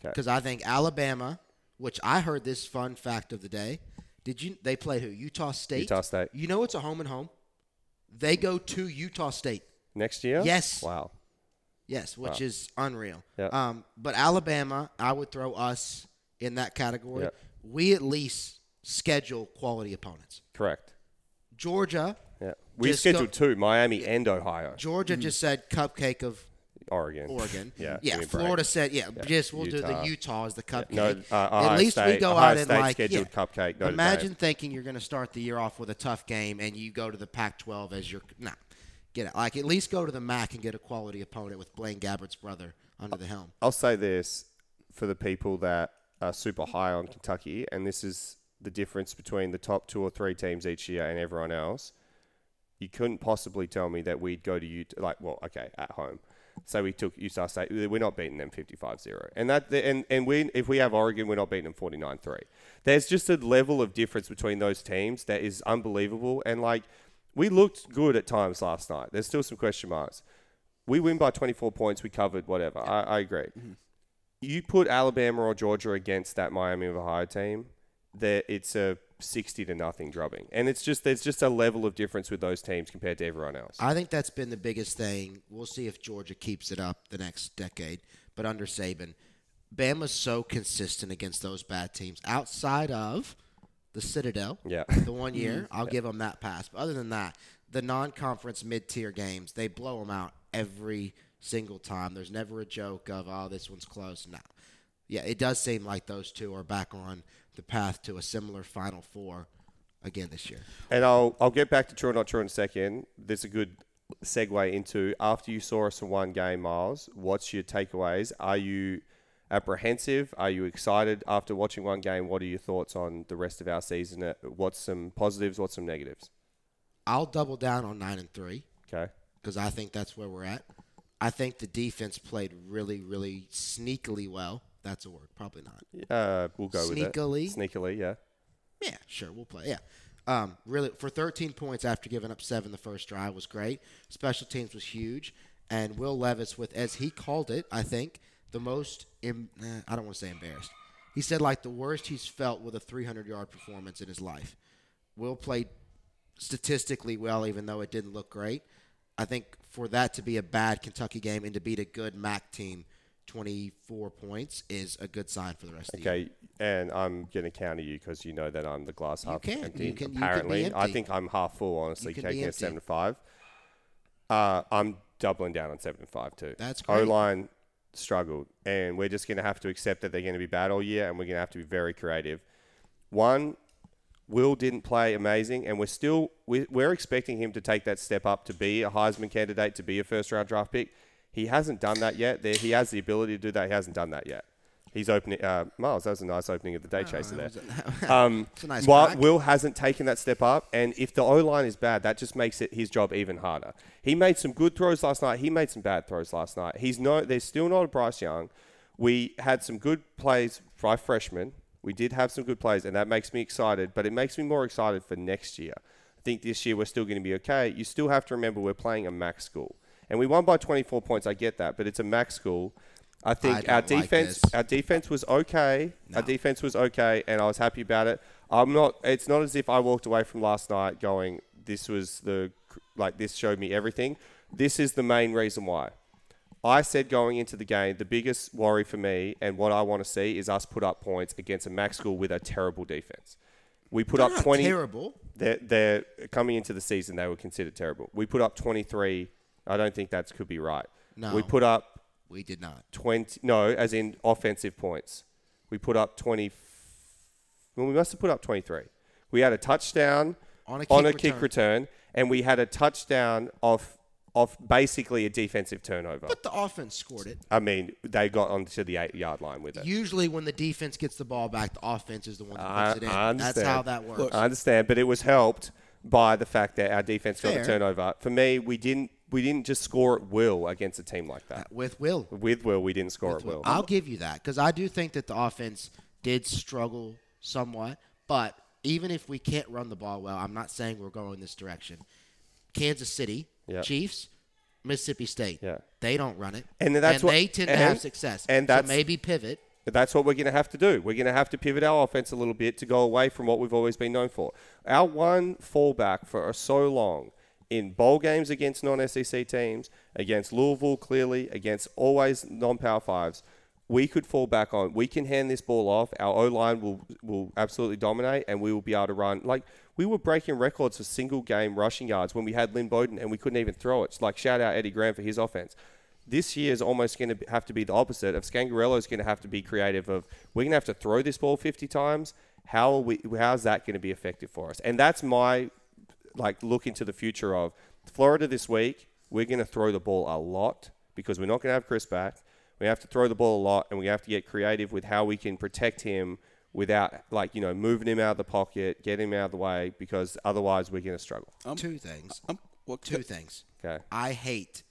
Because I think Alabama, which I heard this fun fact of the day. Did you? They play who? Utah State. Utah State. You know it's a home and home. They go to Utah State. Next year? Yes. Wow. Yes, which Wow. is unreal. Yeah. Um, but Alabama, I would throw us in that category. Yeah. We at least schedule quality opponents. Correct. Georgia, Yeah. We scheduled go- two, Miami and Ohio. Georgia just said cupcake of Oregon. Oregon. yeah. yeah. give break. Florida said yeah. Yeah. Just we'll do the Utah as the cupcake. No, uh, Ohio At least we go Ohio out and State like scheduled yeah. cupcake, Notre Imagine Dame. thinking you're going to start the year off with a tough game and you go to the Pac-12 as your nah. Get it. Like at least go to the MAC and get a quality opponent with Blaine Gabbert's brother under the helm. I'll say this for the people that are super high on Kentucky, and this is the difference between the top two or three teams each year and everyone else. You couldn't possibly tell me that we'd go to Utah, like, well, okay, at home. So we took Utah State. We're not beating them 55-0. And that and and we if we have Oregon, we're not beating them 49-3. There's just a level of difference between those teams that is unbelievable. And like we looked good at times last night. There's still some question marks. We win by 24 points. We covered whatever. I, I agree. Mm-hmm. You put Alabama or Georgia against that Miami of Ohio team, that it's a 60 to nothing drubbing. And it's just there's just a level of difference with those teams compared to everyone else. I think that's been the biggest thing. We'll see if Georgia keeps it up the next decade. But under Saban, Bama's so consistent against those bad teams outside of the Citadel. Yeah. The one year, mm-hmm. I'll give them that pass. But other than that, the non-conference mid-tier games, they blow them out every single time. There's never a joke of, oh, this one's close. No. Yeah, it does seem like those two are back on the path to a similar Final Four again this year. And I'll I'll get back to true or not true in a second. There's a good segue into after you saw us in one game, Miles. What's your takeaways? Are you apprehensive? Are you excited after watching one game? What are your thoughts on the rest of our season? Uh, What's some positives? What's some negatives? I'll double down on nine and three. Okay. because I think that's where we're at. I think the defense played really, really sneakily well. That's a word, probably not. Uh, we'll go Sneakily? with it. Sneakily, yeah. Yeah, sure, we'll play. Yeah, um, really for 13 points after giving up seven the first drive was great. Special teams was huge, and Will Levis with as he called it, I think the most. Im- eh, I don't want to say embarrassed. He said like the worst he's felt with a 300 yard performance in his life. Will played statistically well, even though it didn't look great. I think for that to be a bad Kentucky game and to beat a good MAC team, 24 points is a good sign for the rest of the year. Okay, and I'm going to counter you because you know that I'm the glass half can. empty. You can- you can be apparently, I think I'm half full. Honestly, taking a seven to five. Uh, I'm doubling down on seven to five too. That's great. O line struggled, and we're just going to have to accept that they're going to be bad all year, and we're going to have to be very creative. One, Will didn't play amazing, and we're still we- we're expecting him to take that step up to be a Heisman candidate, to be a first round draft pick. He hasn't done that yet. There, he has the ability to do that. He hasn't done that yet. He's opening. Uh, Miles, that was a nice opening of the day chaser there. Um, It's a nice while. Will hasn't taken that step up, and if the O line is bad, that just makes it his job even harder. He made some good throws last night. He made some bad throws last night. He's no. There's still not a Bryce Young. We had some good plays by freshmen. We did have some good plays, and that makes me excited. But it makes me more excited for next year. I think this year we're still going to be okay. You still have to remember we're playing a MAC school, and we won by 24 points. I get that, but it's a MAC school. I think I our don't like defense, our defense was okay. Our defense was okay, and I was happy about it. I'm not. It's not as if I walked away from last night going, "This was the like this showed me everything." This is the main reason why. I said going into the game, the biggest worry for me and what I want to see is us put up points against a MAC school with a terrible defense. We put They're up not 20. terrible. They're, they're coming into the season, they were considered terrible. We put up 23. I don't think that could be right. No. We put up We did not. 20. No, as in offensive points. We put up 20. Well, we must have put up 23. We had a touchdown On a on a kick kick return, and we had a touchdown off off basically a defensive turnover. But the offense scored it. I mean, they got onto the eight yard line with it. Usually, when the defense gets the ball back, the offense is the one that I, puts it in. I That's how that works. I understand, but it was helped by the fact that our defense got Fair. the turnover. For me, we didn't we didn't just score at will against a team like that. With Will. With will, we didn't score at will. I'll give you that because I do think that the offense did struggle somewhat. But even if we can't run the ball well, I'm not saying we're going this direction. Kansas City, Yeah. Chiefs, Mississippi State, Yeah. they don't run it, And that's what- they tend to have success. and so that's- maybe pivot. That's what we're going to have to do. We're going to have to pivot our offense a little bit to go away from what we've always been known for. Our one fallback for so long in bowl games against non-SEC teams, against Louisville clearly, against always non-power fives, we could fall back on. We can hand this ball off. Our O line will will absolutely dominate, and we will be able to run. Like we were breaking records for single game rushing yards when we had Lynn Bowden, and we couldn't even throw it. Like shout out Eddie Graham for his offense this year is almost going to have to be the opposite. Of Scangarello is going to have to be creative. Of we're going to have to throw this ball 50 times. How are we? How's that going to be effective for us? And that's my like look into the future of Florida this week. We're going to throw the ball a lot because we're not going to have Chris back. We have to throw the ball a lot, and we have to get creative with how we can protect him without like you know moving him out of the pocket, get him out of the way, because otherwise we're going to struggle. Two things. Um, well, Two things. Okay. I hate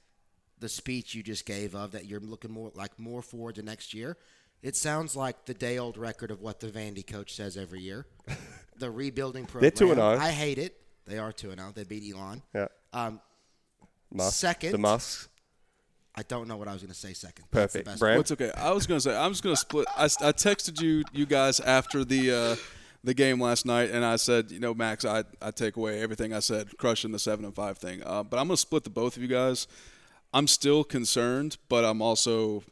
the speech you just gave of that you're looking more like more forward to next year. It sounds like the day old record of what the Vandy coach says every year. the rebuilding program. They're 2-0. I hate it. They are 2 0. They beat Elon. Yeah. Um, Musk, Second- the Musks. I don't know what I was going to say second. That's the Perfect. best Brad? Well, it's okay. I was gonna say I'm just gonna split. I, I texted you you guys after the uh, the game last night, and I said, you know, Max, I I take away everything I said, crushing the seven and five thing. Uh, but I'm gonna split the both of you guys. I'm still concerned, but I'm also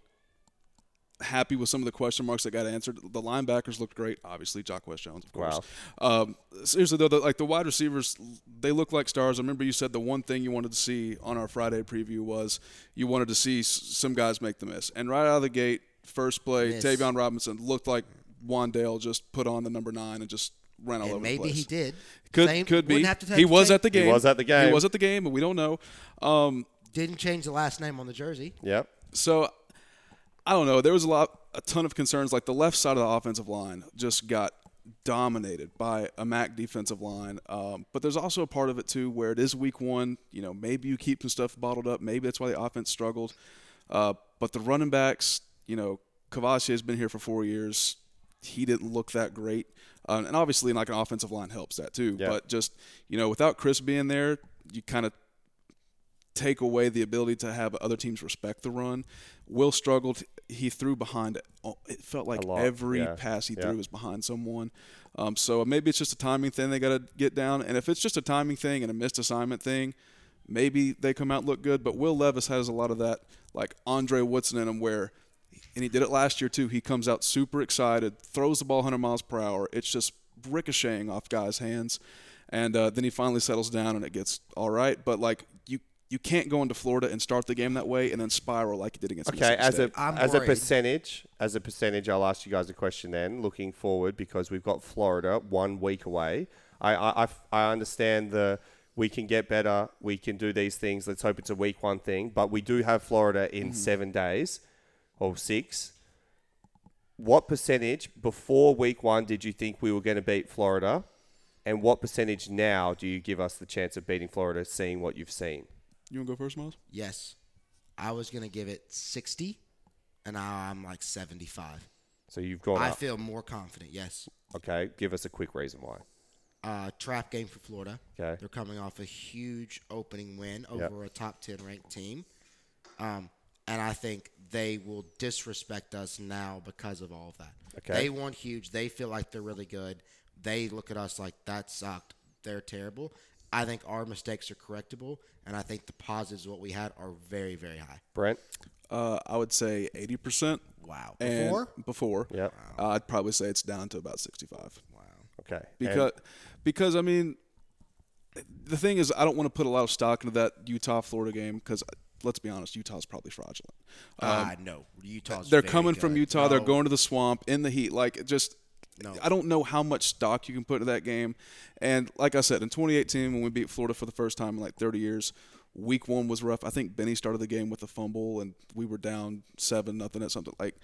happy with some of the question marks that got answered. The linebackers looked great. Obviously, Jacquez Jones, of course. Um, seriously though, the, like the wide receivers, they look like stars. I remember you said the one thing you wanted to see on our Friday preview was you wanted to see s- some guys make the miss. And right out of the gate, first play, Miss. Tayvion Robinson looked like Wandale just put on the number nine and just ran all And over maybe the place. Maybe he did. Could Same- could be. have to take he was at the game. He game. was at the game. He was at the game, but we don't know. Um, Didn't change the last name on the jersey. Yep. so I don't know. There was a lot, a ton of concerns. Like the left side of the offensive line just got dominated by a MAC defensive line. Um, but there's also a part of it too where it is week one. You know, maybe you keep some stuff bottled up. Maybe that's why the offense struggled. Uh, but the running backs, you know, Kavosiey has been here for four years. He didn't look that great. Um, and obviously, like an offensive line helps that too. Yeah. But just you know, without Chris being there, you kind of take away the ability to have other teams respect the run. Will struggled. He threw behind. It felt like every yeah, pass he yeah. threw was behind someone. Um, so maybe it's just a timing thing they got to get down. And if it's just a timing thing and a missed assignment thing, maybe they come out look good. But Will Levis has a lot of that, like Andre Woodson in him, where, and he did it last year too. He comes out super excited, throws the ball 100 miles per hour. It's just ricocheting off guys' hands, and uh, then he finally settles down and it gets all right. But like you. You can't go into Florida and start the game that way and then spiral like you did against Okay, as a State. I'm as a percentage, as a percentage, I'll ask you guys a question then, looking forward because we've got Florida one week away. I I, I, I understand the we can get better, we can do these things. Let's hope it's a week one thing, but we do have Florida in Mm-hmm. seven days or six. What percentage before week one did you think we were going to beat Florida, and what percentage now do you give us the chance of beating Florida, seeing what you've seen? You want to go first, Miles? Yes. I was going to give it 60, and now I'm like 75. So you've gone I up. feel more confident, yes. Okay, give us a quick reason why. Uh, trap game for Florida. Okay. They're coming off a huge opening win Yep. over a top 10 ranked team. Um, and I think they will disrespect us now because of all of that. Okay. They want huge. They feel like they're really good. They look at us like that sucked. They're terrible. I think our mistakes are correctable, and I think the positives of what we had are very, very high. Brent? Uh, I would say 80%. Wow. And Before? Before. Yep. Uh, I'd probably say it's down to about 65. Wow. Okay. Because, because I mean, the thing is, I don't want to put a lot of stock into that Utah Florida game because let's be honest, Utah's probably fraudulent. Ah, no. Utah's They're very coming from good. Utah. They're going to the swamp in the heat. Like just, No. I don't know how much stock you can put into that game. And like I said, in 2018 when we beat Florida for the first time in like 30 years, week one was rough. I think Benny started the game with a fumble, and we were down seven nothing at something like.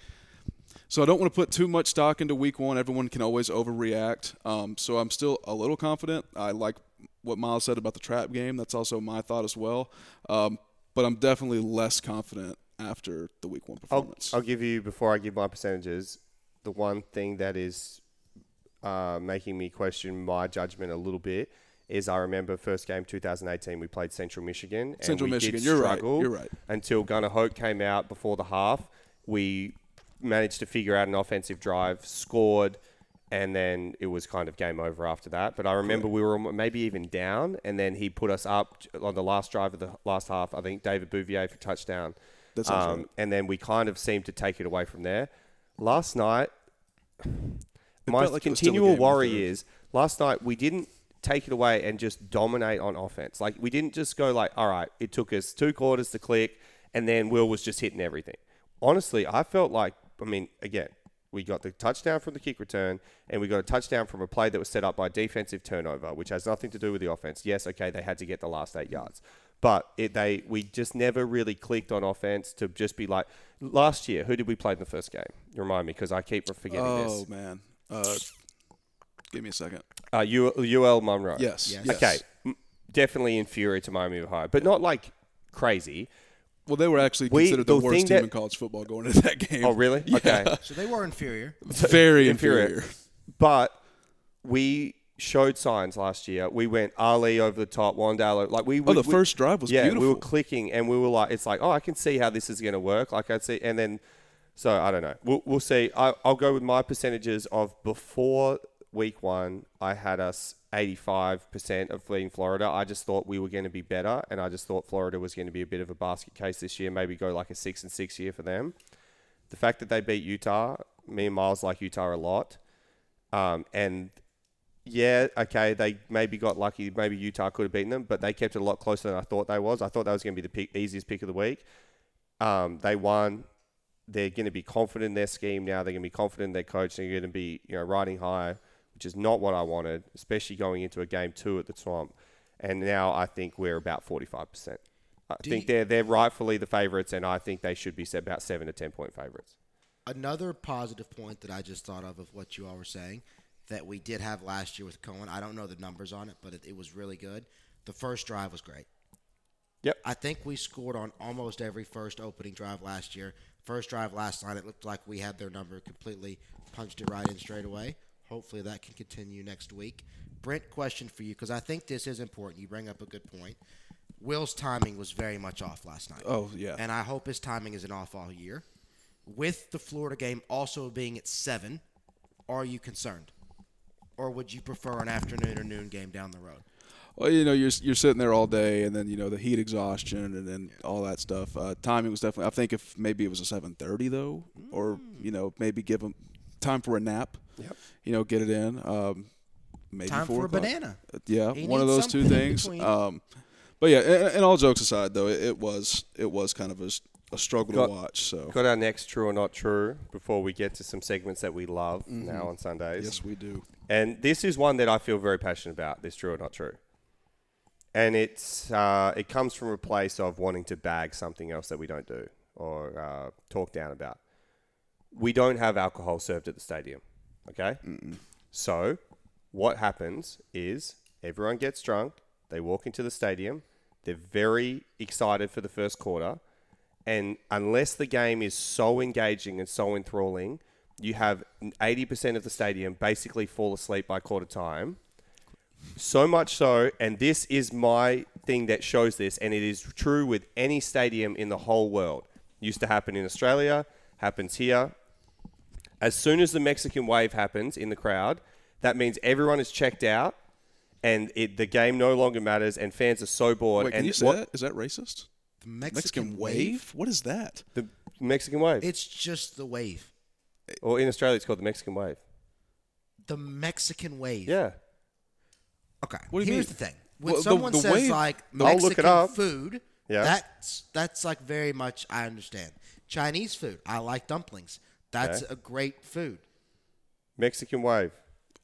So I don't want to put too much stock into week one. Everyone can always overreact. Um, so I'm still a little confident. I like what Miles said about the trap game. That's also my thought as well. Um, but I'm definitely less confident after the week one I'll, performance. I'll give you, before I give my percentages, the one thing that is uh, making me question my judgment a little bit is I remember first game 2018 we played Central Michigan. And Central we Michigan, Did you're right, you're right. Until Gunnar Hoak came out before the half, we managed to figure out an offensive drive, scored, and then it was kind of game over after that. But I remember we were maybe even down, and then he put us up on the last drive of the last half. I think David Bouvier for touchdown. That sounds Um, right. and then we kind of seemed to take it away from there. Last night, my like it was still a continual game in the worry is last night we didn't take it away and just dominate on offense. Like we didn't just go like, all right, it took us two quarters to click, and then Will was just hitting everything. Honestly, I felt like, I mean, again, we got the touchdown from the kick return, and we got a touchdown from a play that was set up by defensive turnover, which has nothing to do with the offense. Yes, okay, they had to get the last eight yards, but it, they we just never really clicked on offense to just be like last year. Who did we play in the first game? Remind me because I keep forgetting Oh this. Oh man, uh, give me a second. Uh, U- UL Monroe. Yes. Yes. yes. Okay, m- definitely inferior to Miami of Ohio, but not like crazy. Well, they were actually We- considered the, the worst team that- in college football going into that game. Oh, really? Yeah. Okay. So they were inferior. Very Inferior. inferior. But we showed signs last year. We went Ali over the top, Wandale. Like we, Oh, we the first drive was yeah, we were clicking, and we were like, it's like, oh, I can see how this is going to work. Like I see, and then, so I don't know. We'll, we'll see. I, I'll go with my percentages of before week one. I had us 85% of beating Florida. I just thought we were going to be better, and I just thought Florida was going to be a bit of a basket case this year. Maybe go like a six and six year for them. The fact that they beat Utah, me and Miles like Utah a lot. Um, and yeah, okay, they maybe got lucky. Maybe Utah could have beaten them, but they kept it a lot closer than I thought they was. I thought that was going to be the pick, easiest pick of the week. Um, they won. They're going to be confident in their scheme now. They're going to be confident in their coach. They're going to be, you know, riding high, which is not what I wanted, especially going into a game two at the Swamp. And now I think we're about forty-five percent. I Do think you- they're they're rightfully the favourites, and I think they should be set about seven to ten point favourites. Another positive point that I just thought of of what you all were saying that we did have last year with Coen. I don't know the numbers on it, but it, it was really good. The first drive was great. Yep. I think we scored on almost every first opening drive last year. First drive last night, it looked like we had their number completely, punched it right in straight away. Hopefully that can continue next week. Brent, question for you because I think this is important. You bring up a good point. Will's timing was very much off last night. Oh, yeah. And I hope his timing isn't off all year. With the Florida game also being at seven, are you concerned, or would you prefer an afternoon or noon game down the road? Well, you know, you're you're sitting there all day, and then you know the heat exhaustion, and then all that stuff. Uh, timing was definitely. I think if maybe it was a 7:30 though, or Mm. you know maybe give them time for a nap. Yep. You know, get it in. Um, maybe Time for a o'clock. banana. Uh, Yeah, He one of those two things. Um, but yeah, and, and all jokes aside, though, it, it was it was kind of a, a struggle Got- to watch. So Got our next true or not true before we get to some segments that we love Mm-hmm. now on Sundays. yes, we do. And this is one that I feel very passionate about. This true or not true. And it's uh, it comes from a place of wanting to bag something else that we don't do or uh, talk down about. We don't have alcohol served at the stadium. Okay. So what happens is everyone gets drunk. They walk into the stadium. They're very excited for the first quarter. And unless the game is so engaging and so enthralling, you have 80% of the stadium basically fall asleep by quarter time. So much so, and this is my thing that shows this, and it is true with any stadium in the whole world. Used to happen in Australia, happens here. As soon as the Mexican wave happens in the crowd, that means everyone is checked out, and it, the game no longer matters, and fans are so bored. Wait, can and you say what- that? Is that racist? The Mexican wave? What is that? The Mexican wave, It's just the wave. or in Australia, it's called the Mexican wave. The Mexican wave. Yeah. Okay. What do you Here's mean? the thing. When Well, the- someone the says wave- like I'll look it Mexican up. food, Yeah. that's that's like very much I understand. Chinese food, I like dumplings. That's Okay. a great food. Mexican wave.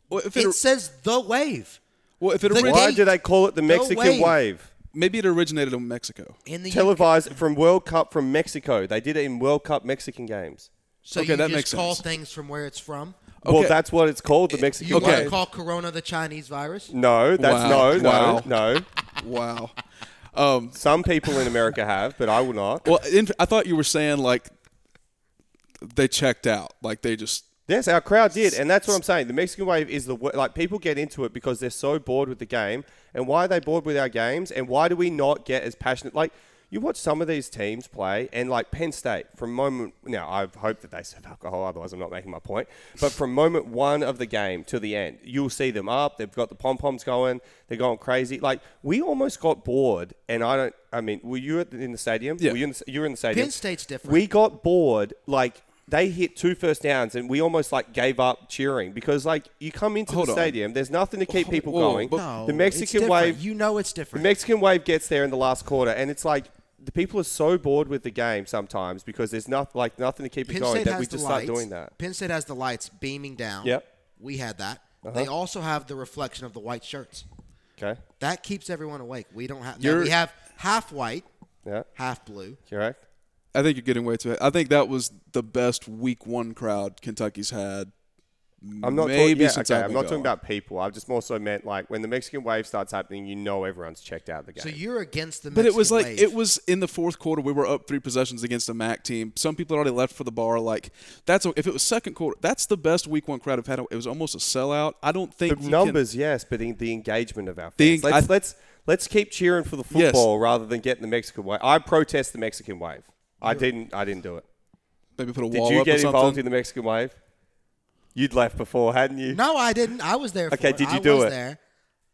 Well, if It it, says the wave well, if it the- origi- Why do they call it the Mexican wave. wave? Maybe it originated in Mexico. in the Televised from World Cup from Mexico. They did it in World Cup Mexican games. So Okay, you that just makes call sense. things from where it's from. Well, that's what it's called, the Mexican You want to call Corona the Chinese virus? No, that's Wow. no, no, Wow. no. Wow. Um, Some people in America have, but I will not. well, in, I thought you were saying like they checked out, like they just. Yes, our crowd did, and that's what I'm saying. The Mexican wave is the like people get into it because they're so bored with the game. And why are they bored with our games? And why do we not get as passionate? Like you watch some of these teams play, and like Penn State, from moment now, I hope that they serve alcohol. Otherwise, I'm not making my point. But from moment one of the game to the end, you'll see them up. They've got the pom poms going. They're going crazy. Like we almost got bored, and I don't. I mean, were you at the, in the stadium? Yeah. Were you, in the, you were in the stadium. Penn State's different. We got bored. Like they hit two first downs, and we almost like gave up cheering because like you come into Hold the on. stadium, there's nothing to keep people whoa, going. but- No, the it's Mexican different. wave, You know it's the different. Mexican wave gets there in the last quarter, and it's like the people are so bored with the game sometimes because there's not like nothing to keep it Penn going State that has we the just lights. start doing that. Penn State has the lights beaming down. Yep. We had that. Uh-huh. They also have the reflection of the white shirts. Okay, That keeps everyone awake. We don't have. Now You're- we have half white, yeah, half blue. correct. I think you're getting way too. I think that was the best Week One crowd Kentucky's had. I'm not maybe talking. Yeah, since okay, I've I'm been not talking about people. I've just more so meant like when the Mexican wave starts happening, you know everyone's checked out of the game. So you're against the. Mexican but it was like wave. it was in the fourth quarter. We were up three possessions against a MAC team. Some people had already left for the bar. Like that's if it was second quarter, that's the best Week One crowd I've had. It was almost a sellout. I don't think the you can- numbers, yes, but in the engagement of our fans. en- let's, I- let's let's keep cheering for the Yes. football rather than getting the Mexican wave. I protest the Mexican wave. I didn't. I didn't do it. maybe put a Did wall you up get or involved something. in the Mexican wave? You'd left before, hadn't you? No, I didn't. I was there. For Okay, it. did you I do was it? There.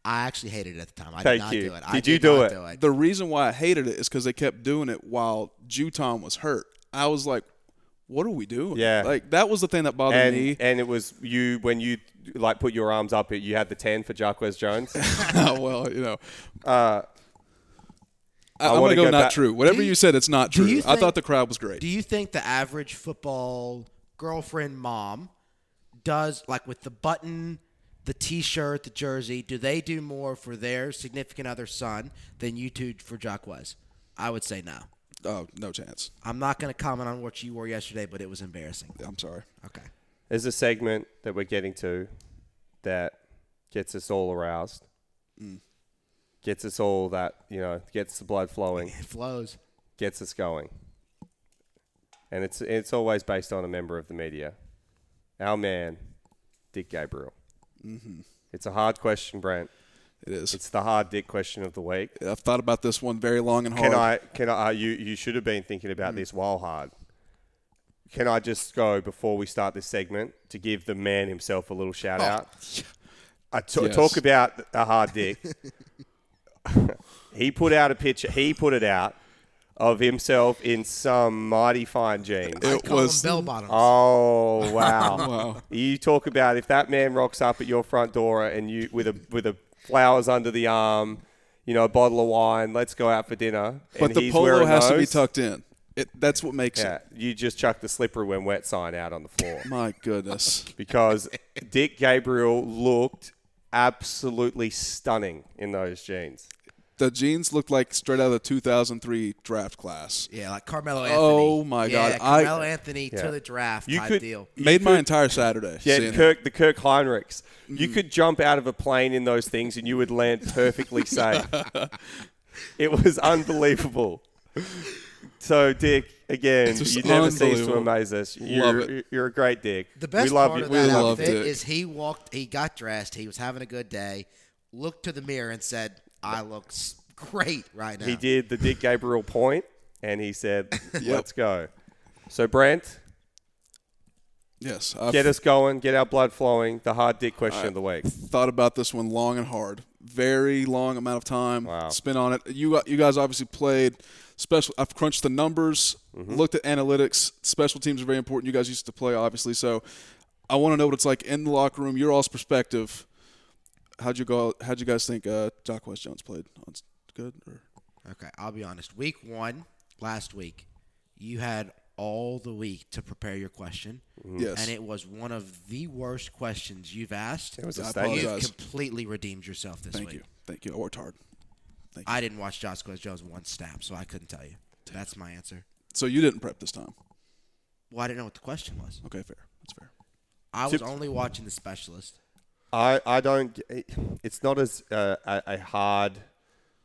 I actually hated it at the time. I Thank did not you. do it. I Did you did do not it? do it. the reason why I hated it is because they kept doing it while Jutahn was hurt. I was like, "What are we doing?" Yeah. like that was the thing that bothered and me. and it was you when you like put your arms up. You had the ten for Jacquez Jones. well, you know, Uh, I, I am wanna gonna go, go not back- true. Whatever you, you- said, it's not true. you I thought the crowd was great. Do you think the average football girlfriend mom does like with the button, the T-shirt, the jersey? Do they do more for their significant other son than you two for Jacquez? I would say no. oh, no chance. I'm not going to comment on what you wore yesterday, but it was embarrassing. I'm sorry. Okay. there's a segment that we're getting to that gets us all aroused. Mm. Gets us all that you know gets the blood flowing. It flows. gets us going. And it's it's always based on a member of the media. Our man, Dick Gabriel. Mm-hmm. It's a hard question, Brent. It is. It's the hard Dick question of the week. I've thought about this one very long and hard. Can I? Can I? Uh, you you should have been thinking about this while hard. Can I just go before we start this segment to give the man himself a little shout out? I t- Yes. talk about a hard dick. he put out a picture. He put it out of himself in some mighty fine jeans. I It call was- bell bottoms. Oh wow! Wow. You talk about if that man rocks up at your front door and you with a with a flowers under the arm, you know, a bottle of wine. Let's go out for dinner. But and the he's polo wearing has to be tucked in. It, that's what makes Yeah, it. you just chuck the slippery when wet sign out on the floor My goodness. because Dick Gabriel looked absolutely stunning in those jeans. The jeans looked like straight out of the 2003 draft class. Yeah, like Carmelo Anthony. Oh, my yeah, God. I- Carmelo Anthony Yeah. to the draft You type could- deal. Made my entire Saturday. Yeah, seeing Kirk, the Kirk Hinrichs. You Mm. could jump out of a plane in those things and you would land perfectly safe. it was unbelievable. So, Dick, again, Just you never cease to unbelievable. amaze us. You're, you're a great Dick. The best we love part you. of We that love outfit Dick. is he walked, he got dressed, he was having a good day, looked to the mirror and said, "I look great right now." He did the Dick Gabriel point, and he said, "Let's go." So, Brent, Yes. I've get us going, get our blood flowing. The hard Dick question of the week. thought about this one long and hard. Very long amount of time Wow. spent on it. You you guys obviously played special. I've crunched the numbers, Mm-hmm. looked at analytics. Special teams are very important. You guys used to play obviously, so I want to know what it's like in the locker room. Your all's perspective. How'd you go? How'd you guys think uh, Jacquez Jones played? Good. Or? Okay, I'll be honest. Week one, last week, you had all the week to prepare your question. Yes. And it was one of the worst questions you've asked. It was a I statement. You've completely redeemed yourself this Thank week. you. Thank you. I worked hard. I didn't watch Josh Jones one snap, so I couldn't tell you. That's my answer. So you didn't prep this time. Well, I didn't know what the question was. Okay, fair. That's fair. I was only watching the specialist. I, I don't. It's not as uh, a, a hard,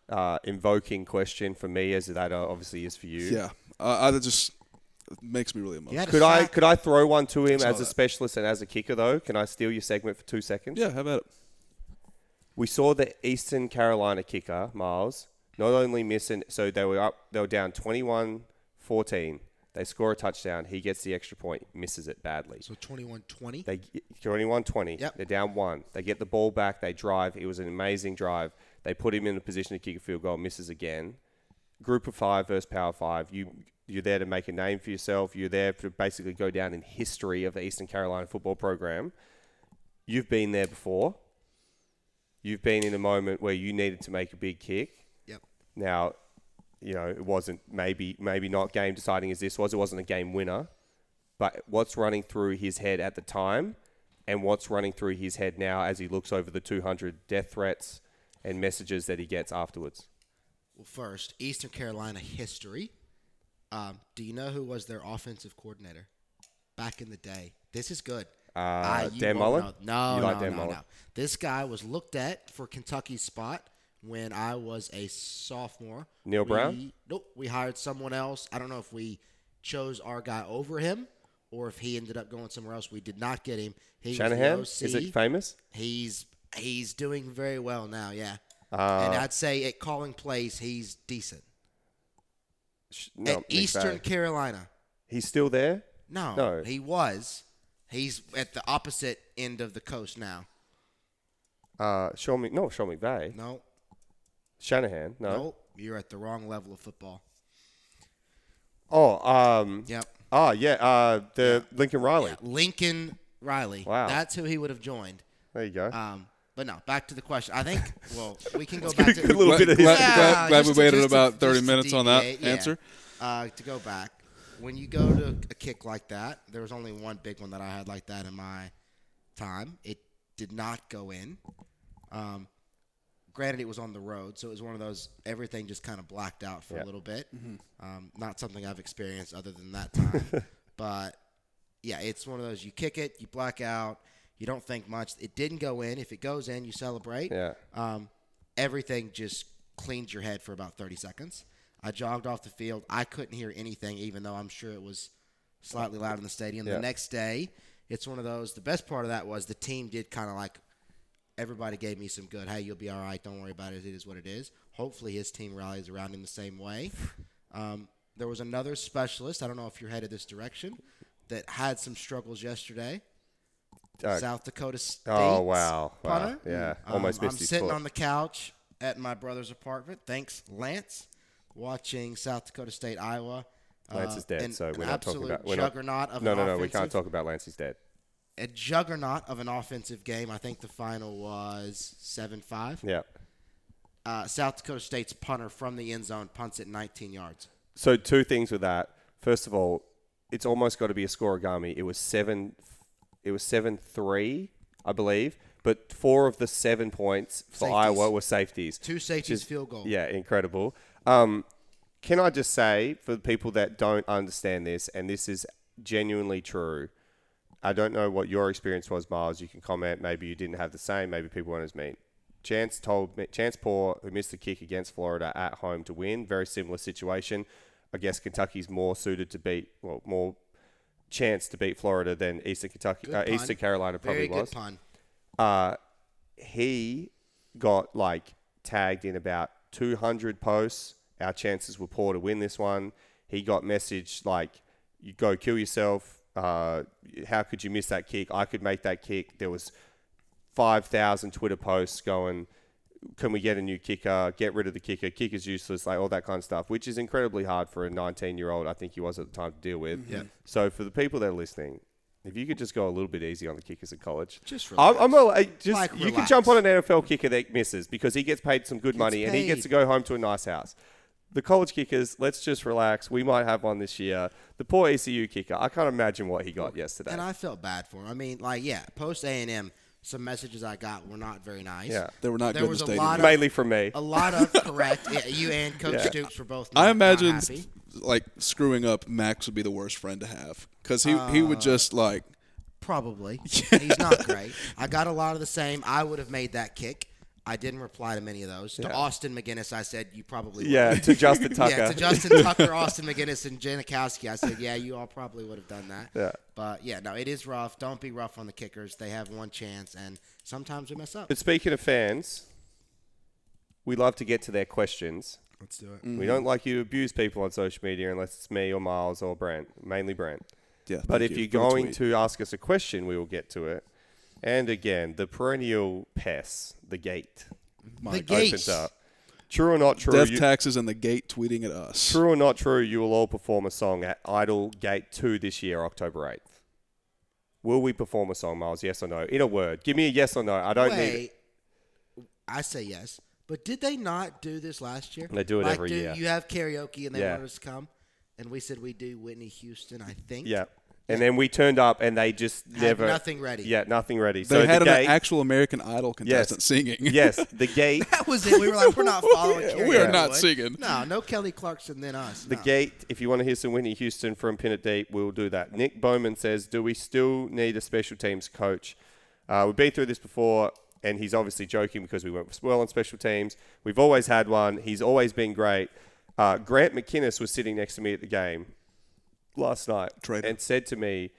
uh, invoking question for me as that obviously is for you. Yeah. Uh, I just makes me really You emotional. Could I could I throw one to him Saw as a that. specialist and as a kicker though? Can I steal your segment for two seconds? Yeah. How about it? We saw the Eastern Carolina kicker Miles not only missing, so they were up, they were down 21-14. They score a touchdown. He gets the extra point, misses it badly. So 21-20. They 21-20. Yep. They're down one. They get the ball back. They drive. It was an amazing drive. They put him in a position to kick a field goal. Misses again. Group of five versus power five. You you're there to make a name for yourself. You're there to basically go down in history of the Eastern Carolina football program. You've been there before. You've been in a moment where you needed to make a big kick. Yep. Now, you know, it wasn't maybe maybe not game deciding as this was. It wasn't a game winner. But what's running through his head at the time and what's running through his head now as he looks over the 200 death threats and messages that he gets afterwards? Well, first, Eastern Carolina history. Um, do you know who was their offensive coordinator back in the day? This is good. Ah, Uh, Dan Mullen? No, You like no, Dan no, Mullen? no. This guy was looked at for Kentucky's spot when I was a sophomore. Neal We- Brown? Nope. We hired someone else. I don't know if we chose our guy over him or if he ended up going somewhere else. We did not get him. He Shanahan? Is it famous? He's he's doing very well now. Yeah. Uh, and I'd say at calling plays, he's decent. Sh- no, at Eastern McVay. Carolina. He's still there? No, No. he was. He's at the opposite end of the coast now. Uh, Sean Mc, no, Sean McVay. No, Shanahan, no. nope. You're at the wrong level of football. Oh, um, Yep. oh yeah, uh, the Lincoln Riley. Lincoln Riley. Wow. That's who he would have joined. There you go. Um, but no, back to the question. I think. Well, we can go back to good little bit of glad, history. glad, glad we just waited to- about 30 just to minutes on that yeah. answer. Uh, to go back, when you go to a kick like that, there was only one big one that I had like that in my time. It did not go in. Um, granted, it was on the road, so it was one of those everything just kind of blacked out for Yeah. a little bit. Um, not something I've experienced other than that time, but yeah, it's one of those you kick it, you black out, you don't think much. It didn't go in. If it goes in, you celebrate. Yeah. Um, everything just cleans your head for about 30 seconds. I jogged off the field. I couldn't hear anything, even though I'm sure it was slightly loud in the stadium. Yeah. The next day, it's one of those. The best part of that was the team did kind of like everybody gave me some good. Hey, you'll be all right. Don't worry about it. It is what it is. Hopefully, his team rallies around him the same way. Um, there was another specialist. I don't know if you're headed this direction that had some struggles yesterday. Uh, South Dakota State. oh, wow. Wow. Yeah. Um, Almost I'm sitting foot. on the couch. at my brother's apartment. Thanks, Lance. Watching South Dakota State, Iowa. Lance Uh, is dead, an- so we're not talking about. We're not, juggernaut of no, no, no. We can't talk about Lance. He's dead. A juggernaut of an offensive game. I think the final was seven five. Yeah. Uh, South Dakota State's punter from the end zone punts it 19 yards. So two things with that. First of all, it's almost got to be a scorigami. It was seven. It was seven three, I believe. But four of the seven points for Safeties. Iowa were safeties. Two safeties, field goal. Yeah, incredible. Um, can I just say for the people that don't understand this, and this is genuinely true. I don't know what your experience was, Miles. You can comment. Maybe you didn't have the same. Maybe people weren't as mean. Chance told me, Chance Poore, who missed the kick against Florida at home to win, very similar situation. I guess Kentucky's more suited to beat, well, more chance to beat Florida than Eastern Kentucky, uh. Eastern Carolina probably was. Uh, he got like tagged in about 200 posts. Our chances were poor to win this one. He got messaged like, "You go kill yourself. Uh, how could you miss that kick? I could make that kick." There was 5,000 Twitter posts going, "Can we get a new kicker? Get rid of the kicker. Kicker's useless." Like all that kind of stuff, which is incredibly hard for a 19-year-old. I think he was at the time to deal with. Yeah. So for the people that are listening. If you could just go a little bit easy on the kickers at college, Just I'm, I'm a, I just Like, you can jump on an NFL kicker that misses because he gets paid some good money and he gets to go home to a nice house. The college kickers, let's just relax. We might have one this year. The poor ECU kicker, I can't imagine what he got yesterday. And I felt bad for him. I mean, like, yeah, post A and M, some messages I got were not very nice. Yeah. They were not There good in was the a stadium. lot of Mainly from me. a lot of correct. Yeah, you and Coach Yeah. Stoops were both. Not, I imagine not happy. like screwing up Max would be the worst friend to have because he he would uh, just like Probably. And he's not great. I got a lot of the same. I would have made that kick. I didn't reply to many of those. To Austin MacGinnis, I said you probably would. Yeah, to Justin Tucker. Yeah, to Justin Tucker, Austin MacGinnis, and Janikowski, I said, yeah, you all probably would have done that. Yeah. But yeah, no, it is rough. Don't be rough on the kickers. They have one chance, and sometimes we mess up. But speaking of fans, we love to get to their questions. Let's do it. Mm. We don't like you to abuse people on social media unless it's me or Miles or Brent, mainly Brent. yeah. But if you you're going to ask us a question, we will get to it. And again, the perennial pests, the gate, My The God. gate. opens up. True or not true? death you- taxes and the gate tweeting at us. true or not true? You will all perform a song at Idol Gate Two this year, October eighth. Will we perform a song, Miles? Yes or no? In a word, give me a yes or no. I don't need. Wait, I say yes. But did they not do this last year? They do it like, every year. You have karaoke, and they Yeah. wanted us to come, and we said we do Whitney Houston. I think. Yeah. And then we turned up, and they just Had never nothing ready. Yeah, nothing ready. They so had the an gate, actual American Idol yes, contestant singing. yes, the gate. That was it. We were like, we're not following. Yeah, Carrie we are Underwood. not singing. No, no Kelly Clarkson than us. The no. gate, if you want to hear some Whitney Houston from Pin It Deep, we'll do that. Nick Bowman says, Do we still need a special teams coach? Uh, we've been through this before, and he's obviously joking because we went well on special teams. We've always had one, he's always been great. Uh, Grant McKinniss was sitting next to me at the game last night Traitor. and said to me,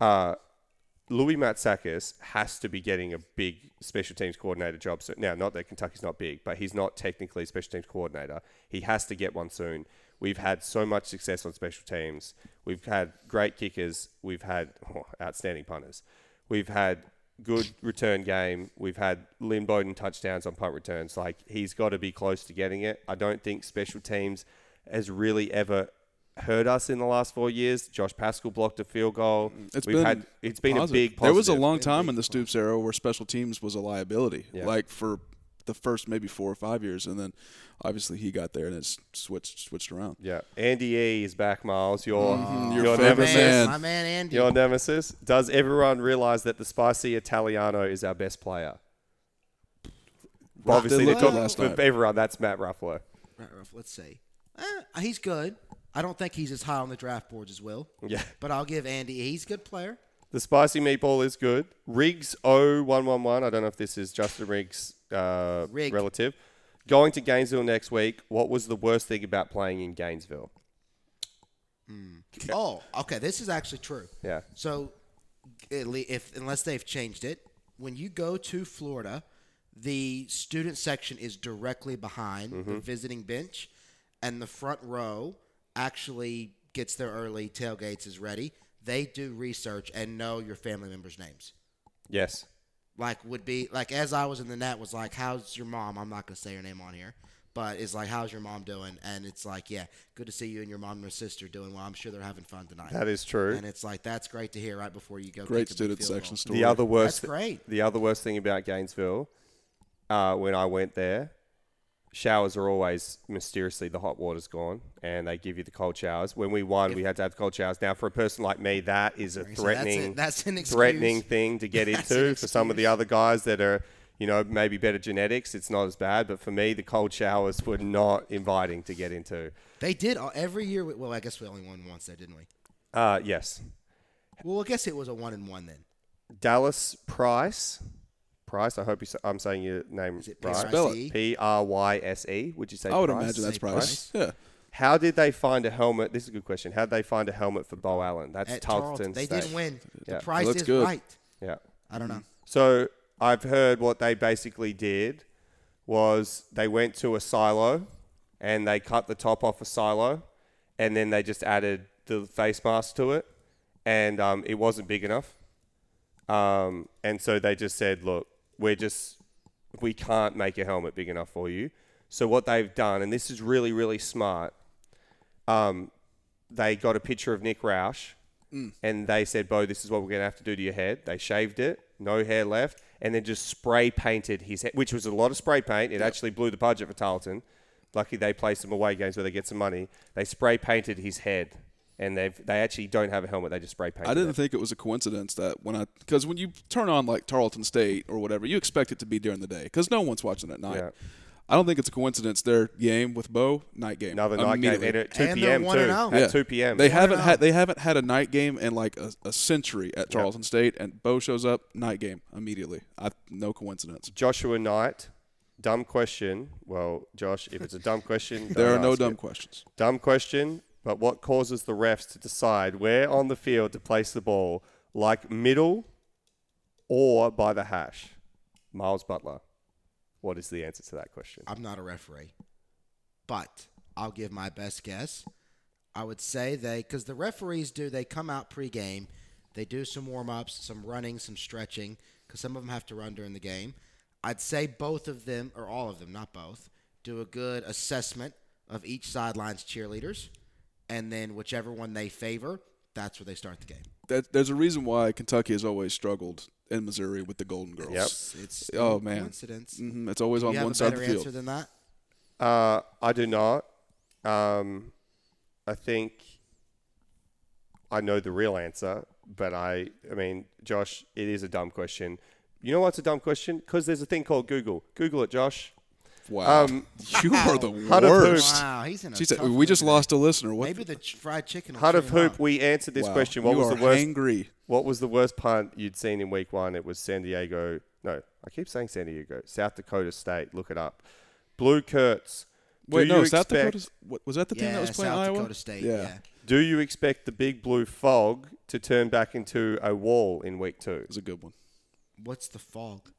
uh, Louis Matsakis has to be getting a big special teams coordinator job soon. Now, not that Kentucky's not big, but he's not technically a special teams coordinator. He has to get one soon. We've had so much success on special teams. We've had great kickers. We've had oh, outstanding punters. We've had good return game. We've had Lynn Bowden touchdowns on punt returns. Like he's got to be close to getting it. I don't think special teams has really ever hurt us in the last four years. Josh Paschal blocked a field goal. It's We've been had it's been positive. a big. Positive. There was a long time in the Stoops era where special teams was a liability, Yeah. like for the first maybe four or five years, and then obviously he got there and it's switched switched around. Yeah, Andy E is back, Miles. Your your your favorite nemesis. man. My man Andy. Your nemesis. Does everyone realize that the spicy Italiano is our best player? Obviously, They they looked talk good last for night. everyone. That's Matt Ruffolo. Right, Ruff, let's see. Eh, he's good. I don't think he's as high on the draft boards as Will. Yeah. But I'll give Andy. He's a good player. The spicy meatball is good. Riggs 0111. I don't know if this is Justin Rigg's uh, Rig. relative. Going to Gainesville next week. What was the worst thing about playing in Gainesville? Oh, okay. This is actually true. Yeah. So, if unless they've changed it, when you go to Florida, the student section is directly behind Mm-hmm. the visiting bench, and the front row actually gets there early. Tailgates is ready. They do research and know your family members' names. Yes. like would be like as I was in the net was like, "How's your mom?" I'm not gonna say her name on here, but it's like, "How's your mom doing?" And it's like, "Yeah, good to see you and your mom and your sister doing well. I'm sure they're having fun tonight." That is true. And it's like that's great to hear right before you go. Great kick student section goal. story. The other worst, That's great. The other worst thing about Gainesville, uh, when I went there, showers are always mysteriously the hot water's gone, and they give you the cold showers. When we won, we had to have cold showers. Now, for a person like me, that is a So that's threatening. That's an excuse. threatening thing to get into. For some of the other guys that are, you know, maybe better genetics, it's not as bad. But for me, the cold showers were not inviting to get into. They did every year. Well, I guess we only won once there, didn't we? Uh, yes, Well, I guess it was a one and one then. Dallas Price. Price. I hope you, s- I'm saying your name Is it right. Spell it. P-R-I-C-E? P R Y S E. Would you say? I would Price? imagine that's Say Price. Yeah. How did they find a helmet? This is a good question. How did they find a helmet for Bo Allen? That's At Tarleton Tarleton. They State. didn't win. Yeah. The price Looks is good. right. Yeah. I don't know. So I've heard what they basically did was they went to a silo and they cut the top off a silo and then they just added the face mask to it and um, it wasn't big enough. Um, and so they just said, look, we're just, we can't make a helmet big enough for you. So what they've done, and this is really, really smart, um, they got a picture of Nick Roush and they said, Bo, this is what we're going to have to do to your head. They shaved it, no hair left, and then just spray painted his head, which was a lot of spray paint. It actually blew the budget for Tarleton. Lucky they play some away games where they get some money. They spray painted his head, and they've they actually don't have a helmet. They just spray paint. I didn't it. think it was a coincidence that when I because when you turn on like Tarleton State or whatever, you expect it to be during the day because no one's watching at night. Yeah. I don't think it's a coincidence. Their game with Bo night game. another night game at two And p.m. too. oh. At Yeah. two p.m. They One haven't had oh. they haven't had a night game in like a, a century at Tarleton State, and Bo shows up night game immediately. I no coincidence. Joshua Knight. Dumb question. Well, Josh, if it's a dumb question, There are no dumb it. questions. Dumb question, but what causes the refs to decide where on the field to place the ball, like middle or by the hash? Miles Butler. What is the answer to that question? I'm not a referee, but I'll give my best guess. I would say they, because the referees do, they come out pregame, they do some warm ups, some running, some stretching, because some of them have to run during the game. I'd say both of them, or all of them, not both, do a good assessment of each sideline's cheerleaders, and then whichever one they favor, that's where they start the game. That, there's a reason why Kentucky has always struggled in Missouri with the Golden Girls. Yep. It's, it's Oh man, coincidence. hmm it's always Do on one side of the field. answer than that? Uh, I do not. Um, I think I know the real answer, but I, I mean, Josh, it is a dumb question. You know what's a dumb question? Because there's a thing called Google. Google it, Josh. Wow, Um, you are the Hunt of worst. Wow, he's in a She said, tough "We just mood lost a listener." What? Maybe the ch- fried chicken. will Hut cheer of him Hoop, up. we answered this Wow. question. What you was are the worst? angry? What was the worst punt you'd seen in week one? It was San Diego. No, I keep saying San Diego. South Dakota State. Look it up. Blue Kurtz. Do Wait, no, you South expect- Dakota. What, was that the team yeah, that was playing South Iowa? South Dakota State. Yeah. Yeah. Do you expect the big blue fog to turn back into a wall in week two? it was a good one. What's the fog?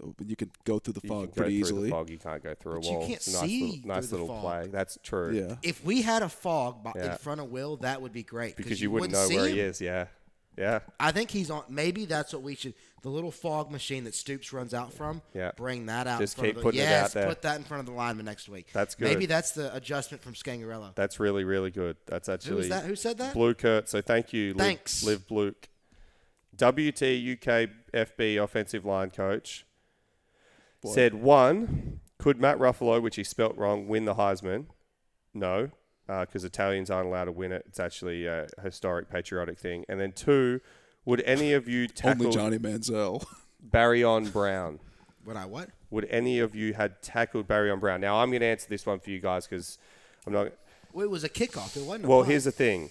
Though, But you could go through the You fog can pretty through easily. The fog, you can't go through But a you can't nice see little, nice through the little fog. play. That's true. Yeah. If we had a fog by, Yeah. in front of Will, that would be great Because you, wouldn't know see where him. he is. Yeah. Yeah. I think he's on. Maybe that's what we should. The little fog machine that Stoops runs out from. Yeah. Bring that out. Just in front keep of the, putting it out there. put that in front of the lineman next week. That's good. Maybe that's the adjustment from Scangarello. That's really, really good. That's actually Who that? Who said that? Blue Kurt. So thank you, Liv, Thanks. Liv Bluke. WT UK FB offensive line coach said one, could Matt Ruffolo, which he spelt wrong, win the Heisman? No, uh, because Italians aren't allowed to win it. It's actually a historic patriotic thing. And then two, would any of you tackle Only Johnny Manziel. Barion Brown? Would I what? Would any of you had tackled Barion Brown? Now I'm going to answer this one for you guys because I'm not. Well, it was a kickoff. It wasn't. Well, here's the thing.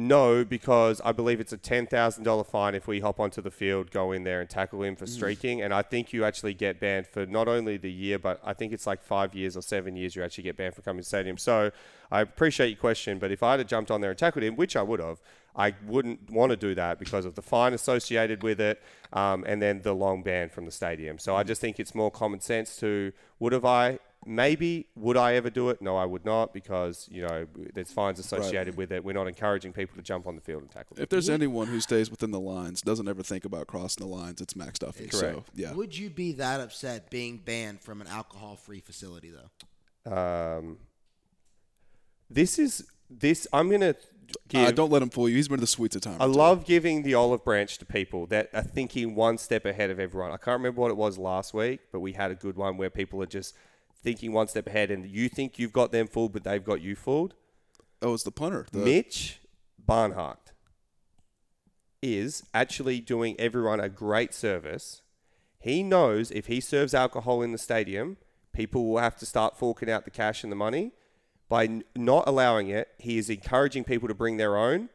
No, because I believe it's a ten thousand dollar fine if we hop onto the field, go in there and tackle him for Mm. streaking, and I think you actually get banned for not only the year, but I think it's like five years or seven years. You actually get banned from coming to the stadium. So I appreciate your question, but if I had jumped on there and tackled him, which I would have, I wouldn't want to do that because of the fine associated with it, um, and then the long ban from the stadium. So I just think it's more common sense to would have I maybe would I ever do it? No, I would not because you know there's fines associated with it. We're not encouraging people to jump on the field and tackle. If there's anyone who stays within the lines, doesn't ever think about crossing the lines, it's Max Duffy. So Correct. yeah, Would you be that upset being banned from an alcohol-free facility, though? Um, this is this. I'm gonna give. uh, don't let him fool you. He's been to the suites a time. I or two. love giving the olive branch to people that are thinking one step ahead of everyone. I can't remember what it was last week, but we had a good one where people are just thinking one step ahead, and you think you've got them fooled, but they've got you fooled. Oh, it's the punter. The, Mitch Barnhart is actually doing everyone a great service. He knows if he serves alcohol in the stadium, people will have to start forking out the cash and the money. By n- not allowing it, he is encouraging people to bring their own,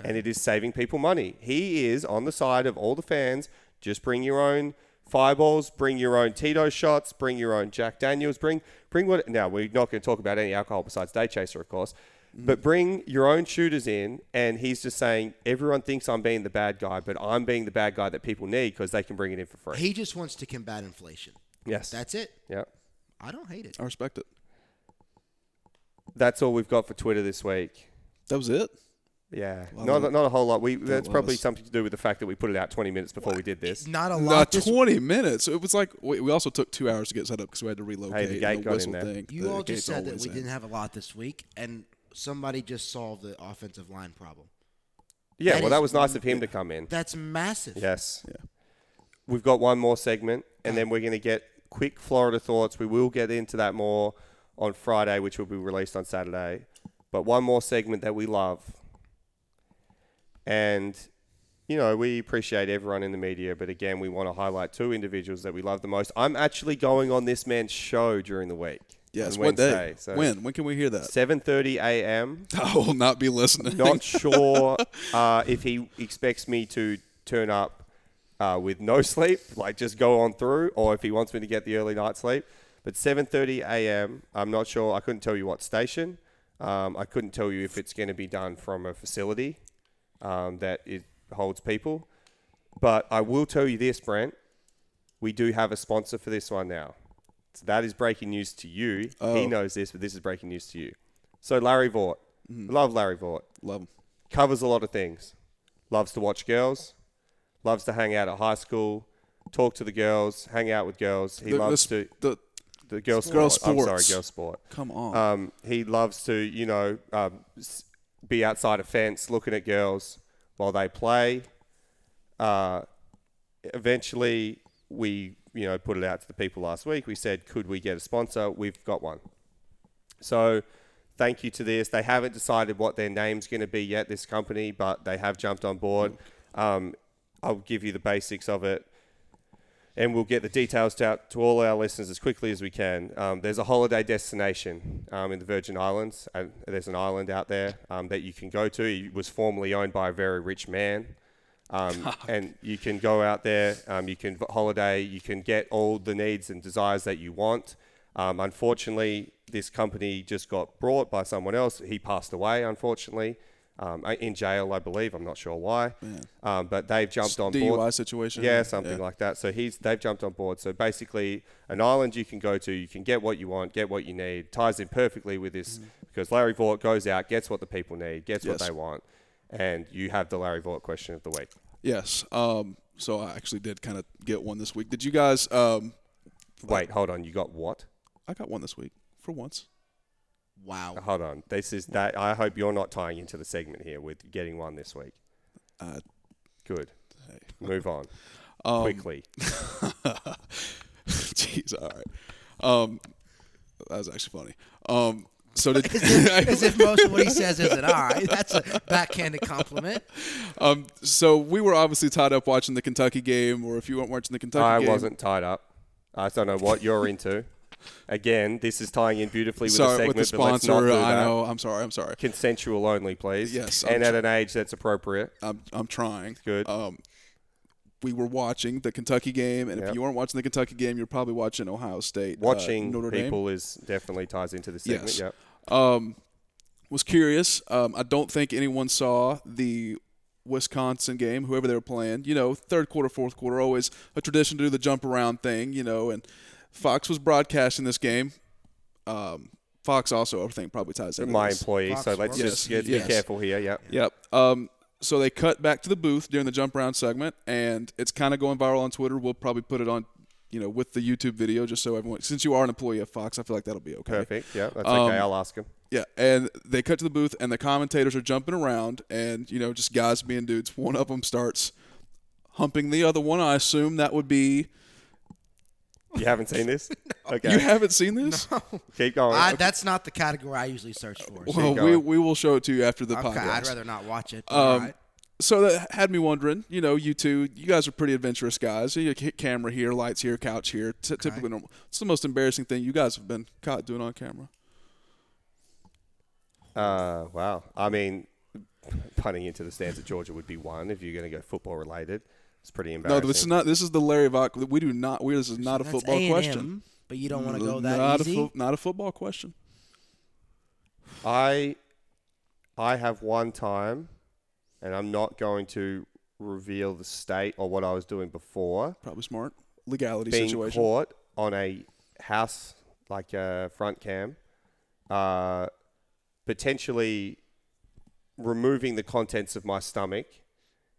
and it is saving people money. He is on the side of all the fans. Just bring your own fireballs, bring your own Tito shots, bring your own Jack Daniels, bring bring what. Now we're not going to talk about any alcohol besides Day Chaser, of course. Mm. But bring your own shooters in, and he's just saying everyone thinks I'm being the bad guy, but I'm being the bad guy that people need because they can bring it in for free. He just wants to combat inflation. yes, That's it. yeah. I don't hate it. I respect it. That's all we've got for Twitter this week. That was it. Yeah, Love not, it. not a whole lot. We that's probably us. something to do with the fact that we put it out 20 minutes before we did this. Not a lot. Not this- 20 minutes. It was like we, we also took two hours to get set up because we had to relocate. Hey, the and gate got in whistle there. Thing. you The all gate's just said that always we in. didn't have a lot this week, and somebody just solved the offensive line problem. Yeah, That well, that was nice of him to come in. That's massive. Yes. We've got one more segment, and ah. then we're going to get quick Florida thoughts. We will get into that more on Friday, which will be released on Saturday. But one more segment that we love. And, you know, we appreciate everyone in the media, but again, we want to highlight two individuals that we love the most. I'm actually going on this man's show during the week. Yes. on What day? So when? When can we hear that? 7:30 a.m. I will not be listening. Not sure uh, if he expects me to turn up uh, with no sleep, like just go on through, or if he wants me to get the early night sleep. But 7:30 a.m. I'm not sure. I couldn't tell you what station. Um, I couldn't tell you if it's going to be done from a facility um, that it holds people. But I will tell you this, Brent. We do have a sponsor for this one now. So that is breaking news to you. He knows this, but this is breaking news to you. So Larry Vaught, love Larry Vaught Love him. covers a lot of things. Loves to watch girls. Loves to hang out at high school. Talk to the girls. Hang out with girls. He The- the loves sp- to the- the girls Girl sport. I'm sorry, sports. girl sport. Come on. Um, he loves to you know um, s- be outside a fence looking at girls while they play. Uh, eventually, we you know put it out to the people last week. We said, could we get a sponsor? We've got one. So thank you to this. They haven't decided what their name's going to be yet, this company, but they have jumped on board. Um, I'll give you the basics of it. And we'll get the details out to all our listeners as quickly as we can. Um, there's a holiday destination um, in the Virgin Islands. And there's an island out there um, that you can go to. It was formerly owned by a very rich man. Um, and you can go out there, um, you can holiday, you can get all the needs and desires that you want. Um, unfortunately, this company just got brought by someone else. He passed away, unfortunately, um, in jail, I believe. I'm not sure why. Um, but they've jumped on DUI board. situation? Yeah, something Yeah. like that. So he's they've jumped on board. So basically, an island you can go to, you can get what you want, get what you need. Ties in perfectly with this because Larry Vaught goes out, gets what the people need, gets what they want, and you have the Larry Vaught question of the week. Yes. Um, so I actually did kind of get one this week. Did you guys? Um, Wait, hold on. You got what? I got one this week for once. Wow. Hold on. This is that. I hope you're not tying into the segment here with getting one this week. Uh, Good. Move on Um, quickly. Jeez. All right. Um, that was actually funny. Um, so did As if most of what he says isn't all right. That's a backhanded compliment. um, so we were obviously tied up watching the Kentucky game, or if you weren't watching the Kentucky I game, I wasn't tied up. I don't know what you're into. Again, this is tying in beautifully with the Sorry, segment, with the but let's not sponsor. I know. I'm sorry. I'm sorry. Consensual only, please. Yes, I'm and at an age that's appropriate. I'm I'm trying. Good. Um, we were watching the Kentucky game, and Yep. if you weren't watching the Kentucky game, you're probably watching Ohio State. uh, Watching Notre Dame. is definitely ties into the segment. Yes. Yep. Um, was curious. Um, I don't think anyone saw the Wisconsin game, whoever they were playing. You know, third quarter, fourth quarter, always a tradition to do the jump around thing. You know, and Fox was broadcasting this game. Um, Fox also, I think, probably ties into My employee, Fox so let's just Yes, let's yes. be careful here. Yeah. Yep. Um, so they cut back to the booth during the jump around segment, and it's kind of going viral on Twitter. We'll probably put it on, you know, with the YouTube video, just so everyone. Since you are an employee of Fox, I feel like that'll be okay. Perfect. Yeah, that's Um, okay. I'll ask him. Yeah, and they cut to the booth, and the commentators are jumping around, and you know, just guys being dudes. One of them starts humping the other one. I assume that would be. You haven't seen this? Okay. You haven't seen this? Keep going. I, that's not the category I usually search for. So. Well, we, going. we will show it to you after the okay, podcast. I'd rather not watch it. Um, All right. So that had me wondering. You know, you two, you guys are pretty adventurous guys. You hit camera here, lights here, couch here. T- Typically normal. What's the most embarrassing thing you guys have been caught doing on camera? Uh, wow. I mean, punting into the stands at Georgia would be one if you're going to go football related. It's pretty embarrassing. No, this is not. This is the Larry Vaught. We do not. We this is not a football A&M, question. But you don't want to go that not easy. A fo- not a football question. I I have one time, and I'm not going to reveal the state or what I was doing before. Probably smart. Legality being situation. caught on a house like a front cam, uh, potentially removing the contents of my stomach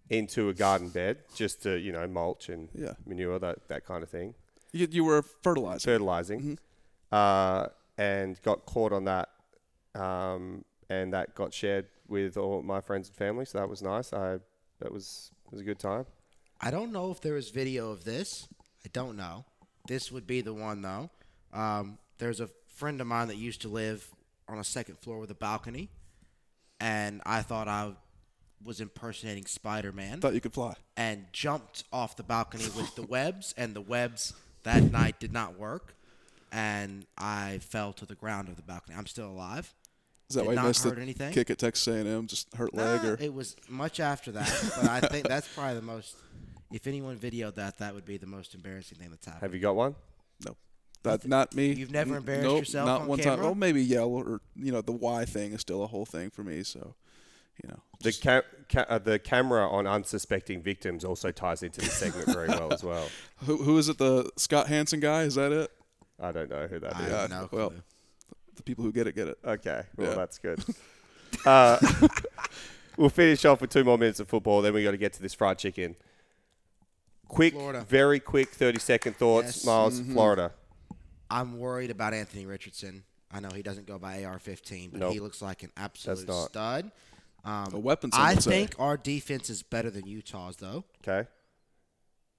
into a garden bed just to you know mulch and Yeah. manure that that kind of thing, You, you were fertilizing. fertilizing, Mm-hmm. uh, and got caught on that, um, and that got shared with all my friends and family. So that was nice. I that was was a good time. I don't know if there is video of this. I don't know. This would be the one though. Um, there's a friend of mine that used to live on a second floor with a balcony, and I thought I was impersonating Spider-Man Thought you could fly. and jumped off the balcony with the webs, and the webs that night did not work, and I fell to the ground of the balcony. I'm still alive. Is that Did why you not missed hurt the anything? kick at Texas A&M? Just hurt leg or it was much after that, but I think that's probably the most. If anyone videoed that, that would be the most embarrassing thing that's happened. Have you got one? no? That not me. You've never N- embarrassed nope, yourself Not on one time. camera? Oh, maybe yell or you know the Y thing is still a whole thing for me. So, you know, The ca- ca- uh, the camera on unsuspecting victims also ties into the segment very well as well. who, who is it? The Scott Hansen guy? Is that it? I don't know who that I is. have Yeah, no well. The people who get it get it. Okay, well Yeah. that's good. uh, we'll finish off with two more minutes of football. Then we got to get to this fried chicken. Quick, Florida. very quick, thirty second thoughts. Yes. Miles, Florida. I'm worried about Anthony Richardson. I know he doesn't go by AR-15, but Nope. he looks like an absolute not. stud. Um, A weapon, I would say. think our defense is better than Utah's, though. Okay,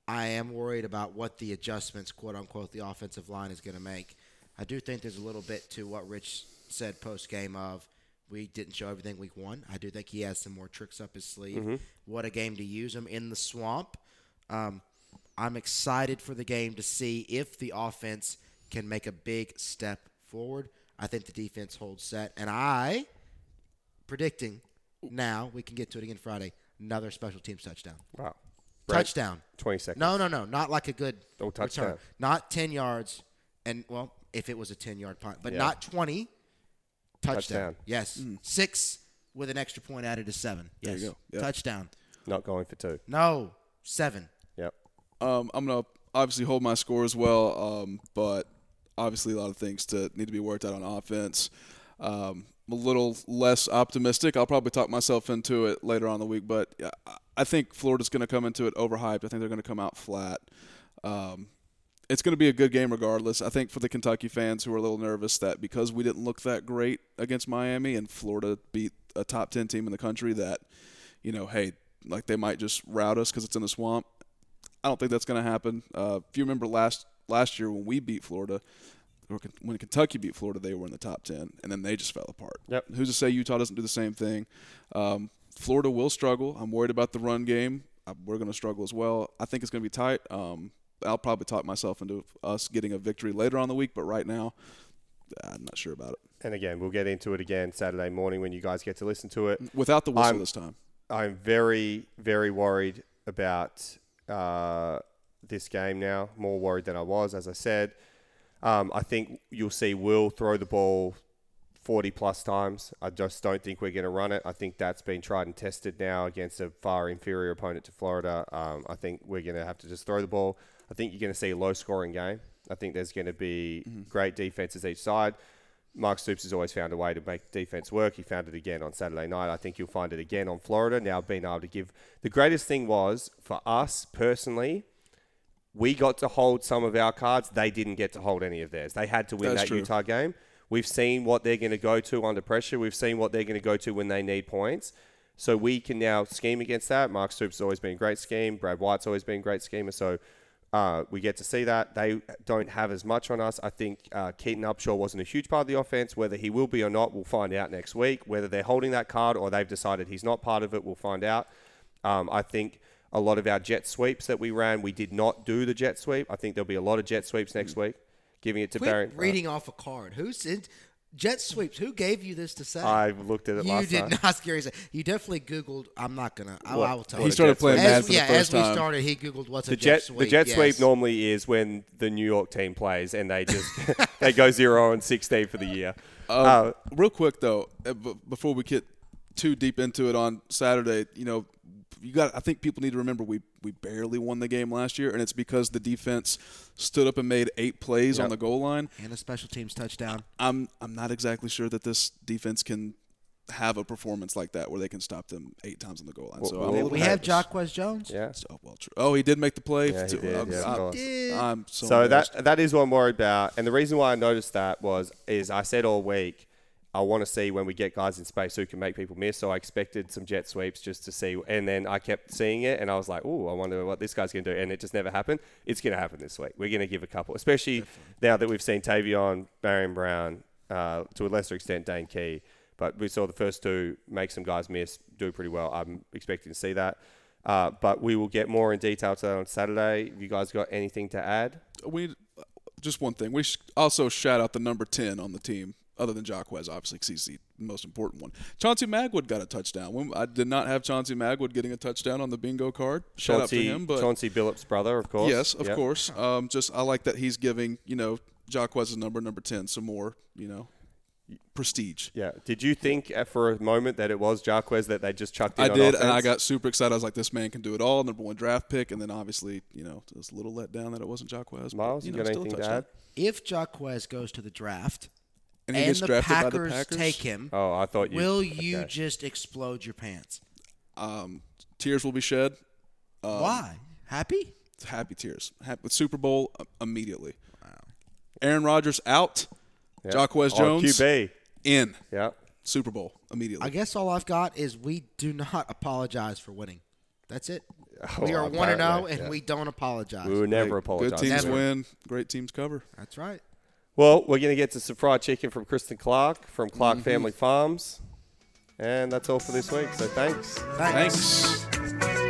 I am worried about what the adjustments, quote unquote, the offensive line is going to make. I do think there's a little bit to what Rich said post game of we didn't show everything week one. I do think he has some more tricks up his sleeve. What a game to use him in the swamp. Um, I'm excited for the game to see if the offense can make a big step forward. I think the defense holds set, and I predicting now we can get to it again Friday. Another special teams touchdown. wow. Brett, Touchdown. Twenty seconds. No, no, no, not like a good Oh, return. touchdown. Not ten yards, and well, if it was a ten yard punt, but Yeah. not twenty. Touchdown. Touchdown. Yes, six with an extra point added to seven. There Yes, you go. Yep. touchdown. Not going for two. No, seven. Yep. Um, I'm gonna obviously hold my score as well, um, but obviously a lot of things to need to be worked out on offense. Um, I'm a little less optimistic. I'll probably talk myself into it later on the week, but I- think Florida's going to come into it overhyped. I think they're going to come out flat. Um, it's going to be a good game regardless. I think for the Kentucky fans who are a little nervous that because we didn't look that great against Miami and Florida beat a top 10 team in the country that, you know, hey, like they might just rout us because it's in the swamp. I don't think that's going to happen. Uh, if you remember last last year when we beat Florida, when Kentucky beat Florida, they were in the top ten, and then they just fell apart. Yep. Who's to say Utah doesn't do the same thing? Um, Florida will struggle. I'm worried about the run game. Uh, We're going to struggle as well. I think it's going to be tight. Um, I'll probably talk myself into us getting a victory later on the week, but right now, I'm not sure about it. And again, we'll get into it again Saturday morning when you guys get to listen to it. Without the whistle I'm- this time. I'm very, very worried about uh, this game now. More worried than I was, as I said. Um, I think you'll see Will throw the ball 40 plus times. I just don't think we're going to run it. I think that's been tried and tested now against a far inferior opponent to Florida. Um, I think we're going to have to just throw the ball. I think you're going to see a low scoring game. I think there's going to be great defenses each side. Mark Stoops has always found a way to make defense work. He found it again on Saturday night. I think you'll find it again on Florida. Now, being able to give the greatest thing was for us personally, we got to hold some of our cards. They didn't get to hold any of theirs. They had to win That's that true. Utah game. We've seen what they're going to go to under pressure. We've seen what they're going to go to when they need points. So we can now scheme against that. Mark Stoops has always been a great scheme. Brad White's always been a great schemer. So uh, we get to see that. They don't have as much on us. I think uh, Keaton Upshaw wasn't a huge part of the offense. Whether he will be or not, we'll find out next week. Whether they're holding that card or they've decided he's not part of it, we'll find out. Um, I think a lot of our jet sweeps that we ran, we did not do the jet sweep. I think there'll be a lot of jet sweeps next week. Giving it to Quit Barry. reading off a card. Who sent jet sweeps? Who gave you this to say? I looked at it you last did night. not. Scary. You definitely Googled. I'm not gonna. I, What? I will tell What you. a started jet playing sweep? Madden As, for the yeah, first as we started, he Googled what's the a jet, jet sweep. the jet yes. sweep normally is when the New York team plays and they just they go zero and sixteen for the year. Uh, real quick though, uh, b- before we get too deep into it on Saturday, you know, you got. I think people need to remember we we barely won the game last year, and it's because the defense stood up and made eight plays on the goal line. and a special teams touchdown. I'm I'm not exactly sure that this defense can have a performance like that where they can stop them eight times on the goal line. Well, so well, I'm a little We have nervous. Jacquez Jones. Yeah. So, well, true. Oh, he did make the play. Yeah, he did, I'm, yeah, I'm- course. I'm so, So that that is what I'm worried about. And the reason why I noticed that was is I said all week I want to see when we get guys in space who can make people miss. So I expected some jet sweeps just to see, and then I kept seeing it, and I was like, "Oh, I wonder what this guy's going to do." And it just never happened. It's going to happen this week. We're going to give a couple, especially now that we've seen Tayvion, Barion Brown, uh, to a lesser extent Dane Key, but we saw the first two make some guys miss, do pretty well. I'm expecting to see that. Uh, but we will get more in detail to that on Saturday. Have you guys got anything to add? we just one thing. We sh- also shout out the number ten on the team, other than Jacquez, obviously, 'cause he's the most important one. Chauncey Magwood got a touchdown. When- I did not have Chauncey Magwood getting a touchdown on the bingo card. Shout out to him, but Chauncey Billups' brother, of course. yes, of Yep. course. Um, just I like that he's giving you know Jacquez's number, number ten, some more you know prestige. Yeah. Did you think uh, for a moment that it was Jacquez that they just chucked in I on did, and I got super excited. I was like, "This man can do it all." Number one draft pick, and then obviously, you know, it was a little let down that it wasn't Jacquez. but, Miles, you you know, got still anything to add? If Jacquez goes to the draft And and, he gets the drafted by the Packers, Packers? take him, Oh, I thought you. will you okay. just explode your pants? Um, tears will be shed. Um, Why? Happy? Happy tears. Happy, Super Bowl uh, immediately. Wow. Aaron Rodgers out. Yeah. Jacquez Oh, Jones QB. in. Yeah. Super Bowl immediately. I guess all I've got is we do not apologize for winning. That's it. Oh, we are one and zero, and yeah. we don't apologize. We will never Hey, apologize. Good teams Never. win. Great teams cover. That's right. Well, we're going to get to some fried chicken from Kristen Clark from Clark Mm-hmm. Family Farms. And that's all for this week. So thanks. Thanks. Thanks.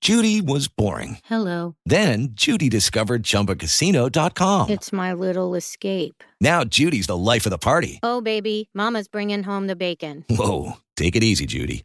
Judy was boring. Hello. Then Judy discovered ChumbaCasino.com. It's my little escape. Now Judy's the life of the party. Oh, baby, Mama's bringing home the bacon. Whoa, take it easy, Judy.